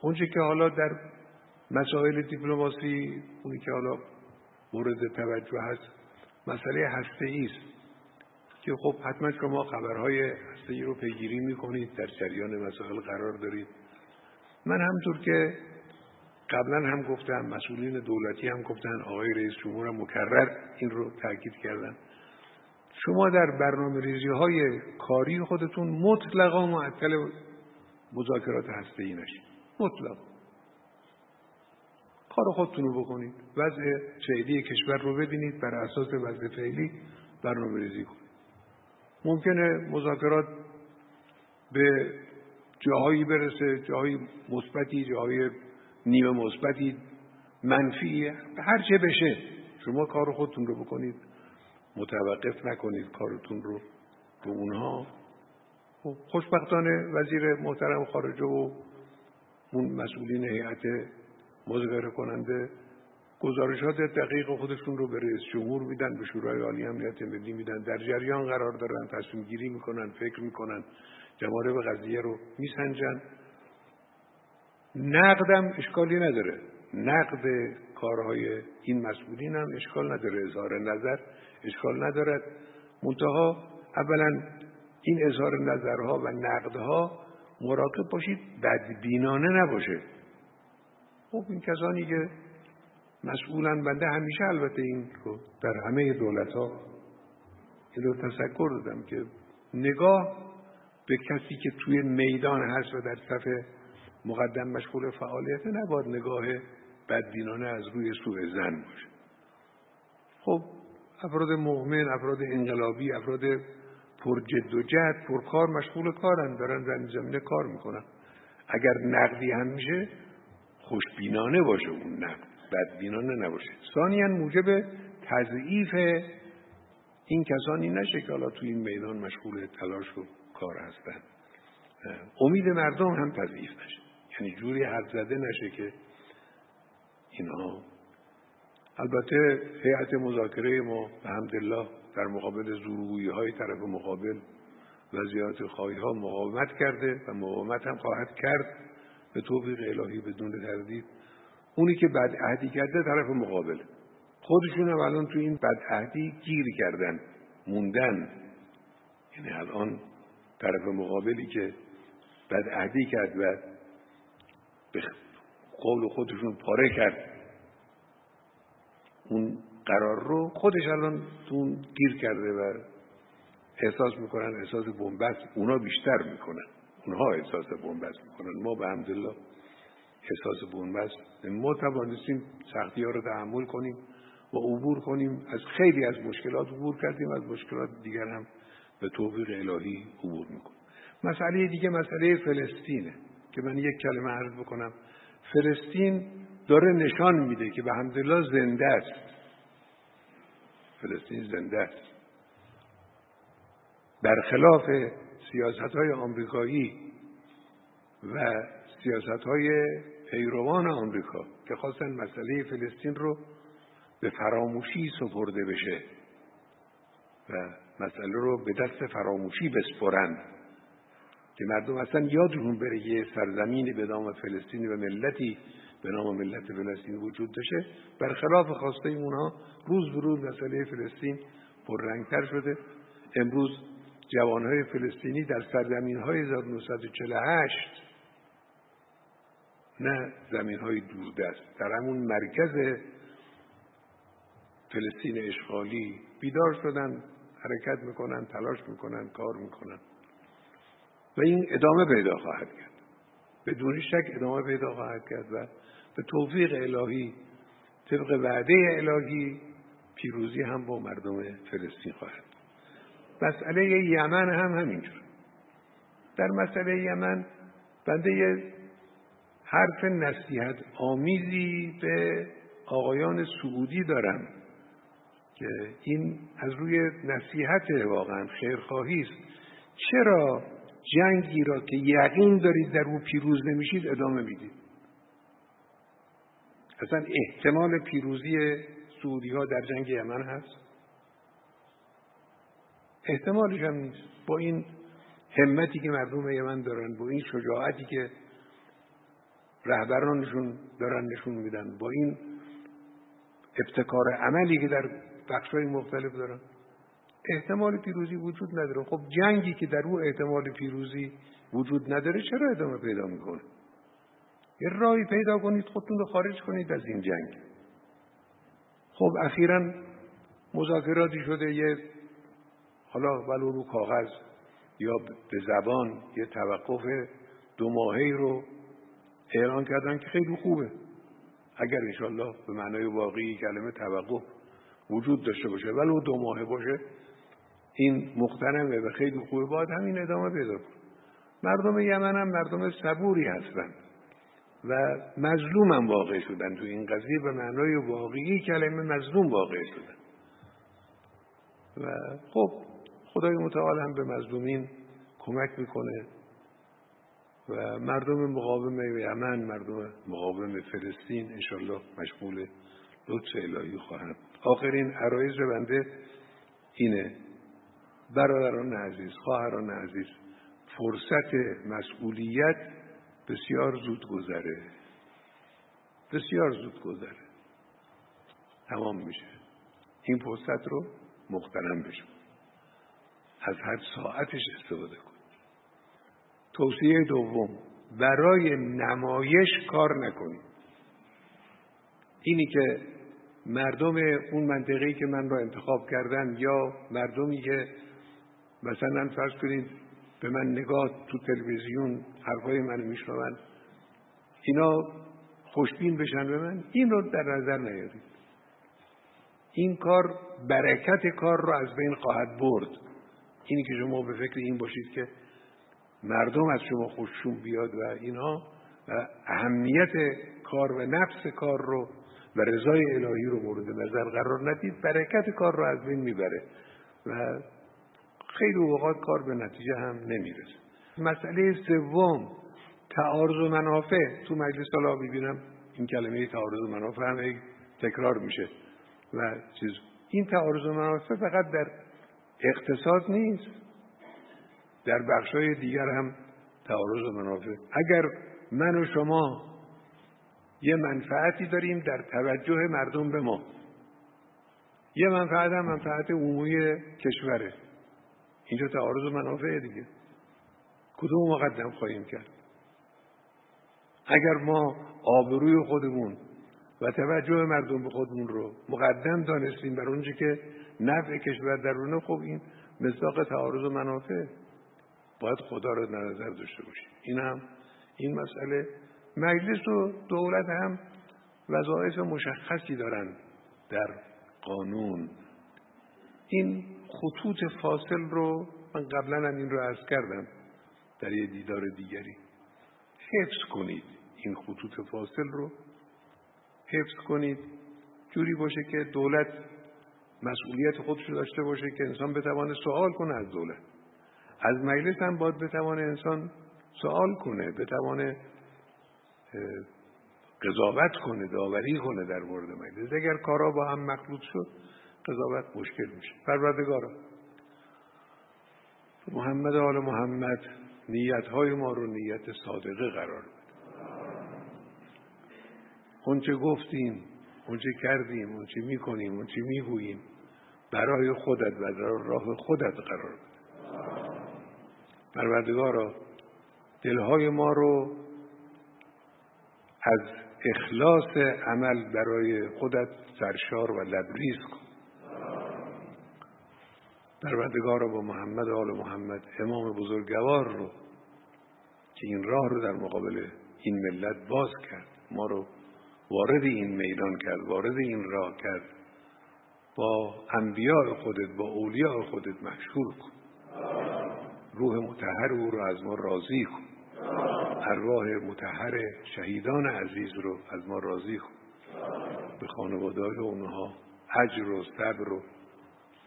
اونچه که حالا در مسائل دیپلماسی اونی که حالا مورد توجه هست مسئله هسته است. که خب حتما شما خبرهای هسته رو پیگیری می‌کنید در جریان مسائل قرار دارید. من همطور که قبلا هم گفتم مسئولین دولتی هم گفتن آقای رئیس جمهور مکرر این رو تاکید کردن. شما در برنامه ریزی های کاری خودتون مطلقا معطل مذاکرات هسته ای نشید. مطلق. کار خودتون رو بکنید. وضع فعلی کشور رو ببینید بر اساس وضع فعلی برنامه ریزی کنید. ممکنه مذاکرات به جاهایی برسه جاهای مثبتی جاهای نیمه مثبتی منفی هر چه بشه شما کار خودتون رو بکنید. متوقف نکنید کارتون رو به اونها. خب، خوشبختانه وزیر محترم خارجه و اون مسئولین هیئت مذاکره کننده گزارشات دقیق خودشون رو به رئیس جمهور میدن به شورای عالی امنیت ملی میدن. در جریان قرار دارن تصمیم گیری می‌کنن فکر می‌کنن. جوارب قضیه رو میسنجن. نقدم اشکالی نداره. نقد کارهای این مسئولین هم اشکال نداره. اظهار نظر اشکال ندارد منتها اولا این اظهار نظرها و نقدها مراقب باشید بدبینانه نباشه. خب این کسانی که مسئولن بنده همیشه البته این رو در همه دولت ها این رو تذکر دادم که نگاه به کسی که توی میدان هست و در صفحه مقدم مشغول فعالیت نباید نگاه بدبینانه از روی سوء زن باشه. خب افراد مؤمن افراد انقلابی افراد پر جد و جد پر کار مشغول کارن دارن زمین زمینه کار می‌کنن. اگر نقدی هم میشه خوشبینانه باشه اون نقد. بدبینانه نباشه. ثانیا موجب تضعیف این کسانی نشه که حالا توی این میدان مشغول تلاش و کار هستن. امید مردم هم تضعیف نشه. یعنی جوری حد زده نشه که اینها البته هیئت مذاکره ما به در مقابل زورگویی های طرف مقابل و زیارت خواهی ها مقاومت کرده و مقاومت هم خواهد کرد. به توفیق الهی بدون تردید اونی که بدعهدی کرده طرف مقابل. خودشون هم الان تو این بدعهدی گیر کردن موندن. یعنی الان طرف مقابلی که بدعهدی کرد و به قول خودشون پاره کرد. اون قرار رو خودش الان تو گیر کرده و احساس می‌کنن احساس بنبست اونا بیشتر می‌کنن. اونها احساس بنبست می‌کنن. ما به حمدالله احساس بونبست. ما توانستیم سختی ها رو تحمل کنیم و عبور کنیم. از خیلی از مشکلات عبور کردیم از مشکلات دیگر هم به توفیق الهی عبور می‌کنیم. مسئله دیگه مسئله فلسطینه که من یک کلمه عرض بکنم. فلسطین داره نشان میده که به همدلله زنده است. فلسطین زنده است. برخلاف سیاست های آمریکایی و سیاست های پیروان آمریکا که خواستن مسئله فلسطین رو به فراموشی سپرده بشه و مسئله رو به دست فراموشی بسپرند که مردم اصلا یادشون بره یه سرزمینی به نام فلسطینی و ملتی به نام ملت فلسطین وجود داشته. برخلاف خواسته اونها روز به روز مسئله فلسطین پررنگتر شده. امروز جوانهای فلسطینی در سرزمین های 1948 نه زمین های دوردست. در همون مرکز فلسطین اشغالی بیدار شدن حرکت می‌کنن تلاش می‌کنن کار می‌کنن. و این ادامه پیدا خواهد کرد. بدون شک ادامه پیدا خواهد کرد و به توفیق الهی طبق وعده الهی پیروزی هم با مردم فلسطین خواهد. مسئله یمن هم همینجور. در مسئله یمن بنده حرف نصیحت آمیزی به آقایان سعودی دارم که این از روی نصیحت واقعا خیرخواهی است. چرا جنگی را که یقین دارید در او پیروز نمیشید ادامه می‌دید؟ اصلا احتمال پیروزی سعودی ها در جنگ یمن هست؟ احتمالش هم نیست. با این همتی که مردم یمن دارن با این شجاعتی که رهبرانشون دارن نشون میدن. با این ابتکار عملی که در بخشهای مختلف دارن. احتمال پیروزی وجود نداره. خب جنگی که در او احتمال پیروزی وجود نداره چرا ادامه پیدا می‌کنه؟ یه راهی پیدا کنید خودتون رو خارج کنید از این جنگ. خب اخیرا مذاکراتی شده یه حالا ولو رو کاغذ یا به زبان یه توقف دو ماهی رو اعلان کردن که خیلی خوبه. اگر انشالله به معنای واقعی کلمه توقف وجود داشته باشه ولو دو ماهه باشه این مختنمه و خیلی خوبه باید همین ادامه پیدا کن مردم یمن هم مردم صبوری هستند و مظلوم هم واقع شدن تو این قضیه به معنای واقعی کلمه مظلوم واقع شدن. و خب خدای متعال هم به مظلومین کمک می‌کنه. و مردم مقاوم یمن مردم مقاوم فلسطین انشالله مشمول لطف الهی خواهند. آخرین عرایز بنده اینه. برادران عزیز خواهران عزیز فرصت مسئولیت بسیار زود گذره. بسیار زود گذره. تمام میشه. این فرصت رو مختنم بشه از هر ساعتش استفاده کن توصیه دوم. برای نمایش کار نکنید. اینی که مردم اون منطقه‌ای که من را انتخاب کردن یا مردمی که مثلا فرض کنید به من نگاه تو تلویزیون حرفای من میشنوند اینا خوشبین بشن به من این رو در نظر نیارید. این کار برکت کار رو از بین خواهد برد. اینی که شما به فکر این باشید که مردم از شما خوششون بیاد و اینها و اهمیت کار و نفس کار رو و رضای الهی رو مورد نظر قرار ندید برکت کار رو از بین می‌بره و خیلی اوقات کار به نتیجه هم نمی‌رسه. مسئله سوم تعارض و منافع. تو مجلس حالا می‌بینم این کلمه تعارض و منافع هم تکرار میشه و چیز. این تعارض و منافع فقط در اقتصاد نیست در بخشای دیگر هم تعارض و منافع. اگر من و شما یه منفعتی داریم در توجه مردم به ما یه منفعت هم منفعت عمومی کشوره. اینجا تعارض و منافع دیگه. کدوم مقدم خواهیم کرد؟ اگر ما آبروی خودمون و توجه مردم به خودمون رو مقدم دانستیم بر اونجا که نفع کشور درونه خب این مصداق تعارض و منافع. باید خدا رو در نظر داشته باشیم. این هم این مسئله. مجلس و دولت هم وظایف مشخصی دارند در قانون. این خطوط فاصل رو من قبلا هم این رو عرض کردم در یه دیدار دیگری. حفظ کنید این خطوط فاصل رو. حفظ کنید. جوری باشه که دولت مسئولیت خودش رو داشته باشه که انسان بتوانه سوال کنه از دولت. از مجلس هم باید بتوانه انسان سوال کنه بتوانه قضاوت کنه داوری کنه در مورد مجلس. اگر کارا با هم مخلوط شد قضاوت مشکل میشه. پروردگارا محمد آل محمد نیت های ما رو نیت صادقه قرار بده. اونچه گفتیم اونچه کردیم اونچه می‌کنیم اونچه می‌گوییم برای خودت و راه خودت قرار بده. پروردگارا دلهای ما رو از اخلاص عمل برای خودت سرشار و لبریز کن. پروردگار با محمد آل محمد امام بزرگوار رو که این راه رو در مقابل این ملت باز کرد ما رو وارد این میدان کرد وارد این راه کرد با انبیاء خودت با اولیاء خودت مشهور کن. روح متحر او رو از ما راضی کن. ارواح متحر شهیدان عزیز رو از ما راضی کن. به خانواده اونها حجر و صبر و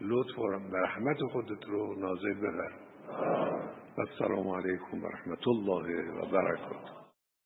لطف و رحمت خودت رو نازل ببر. و السلام علیکم و رحمت الله و برکاته.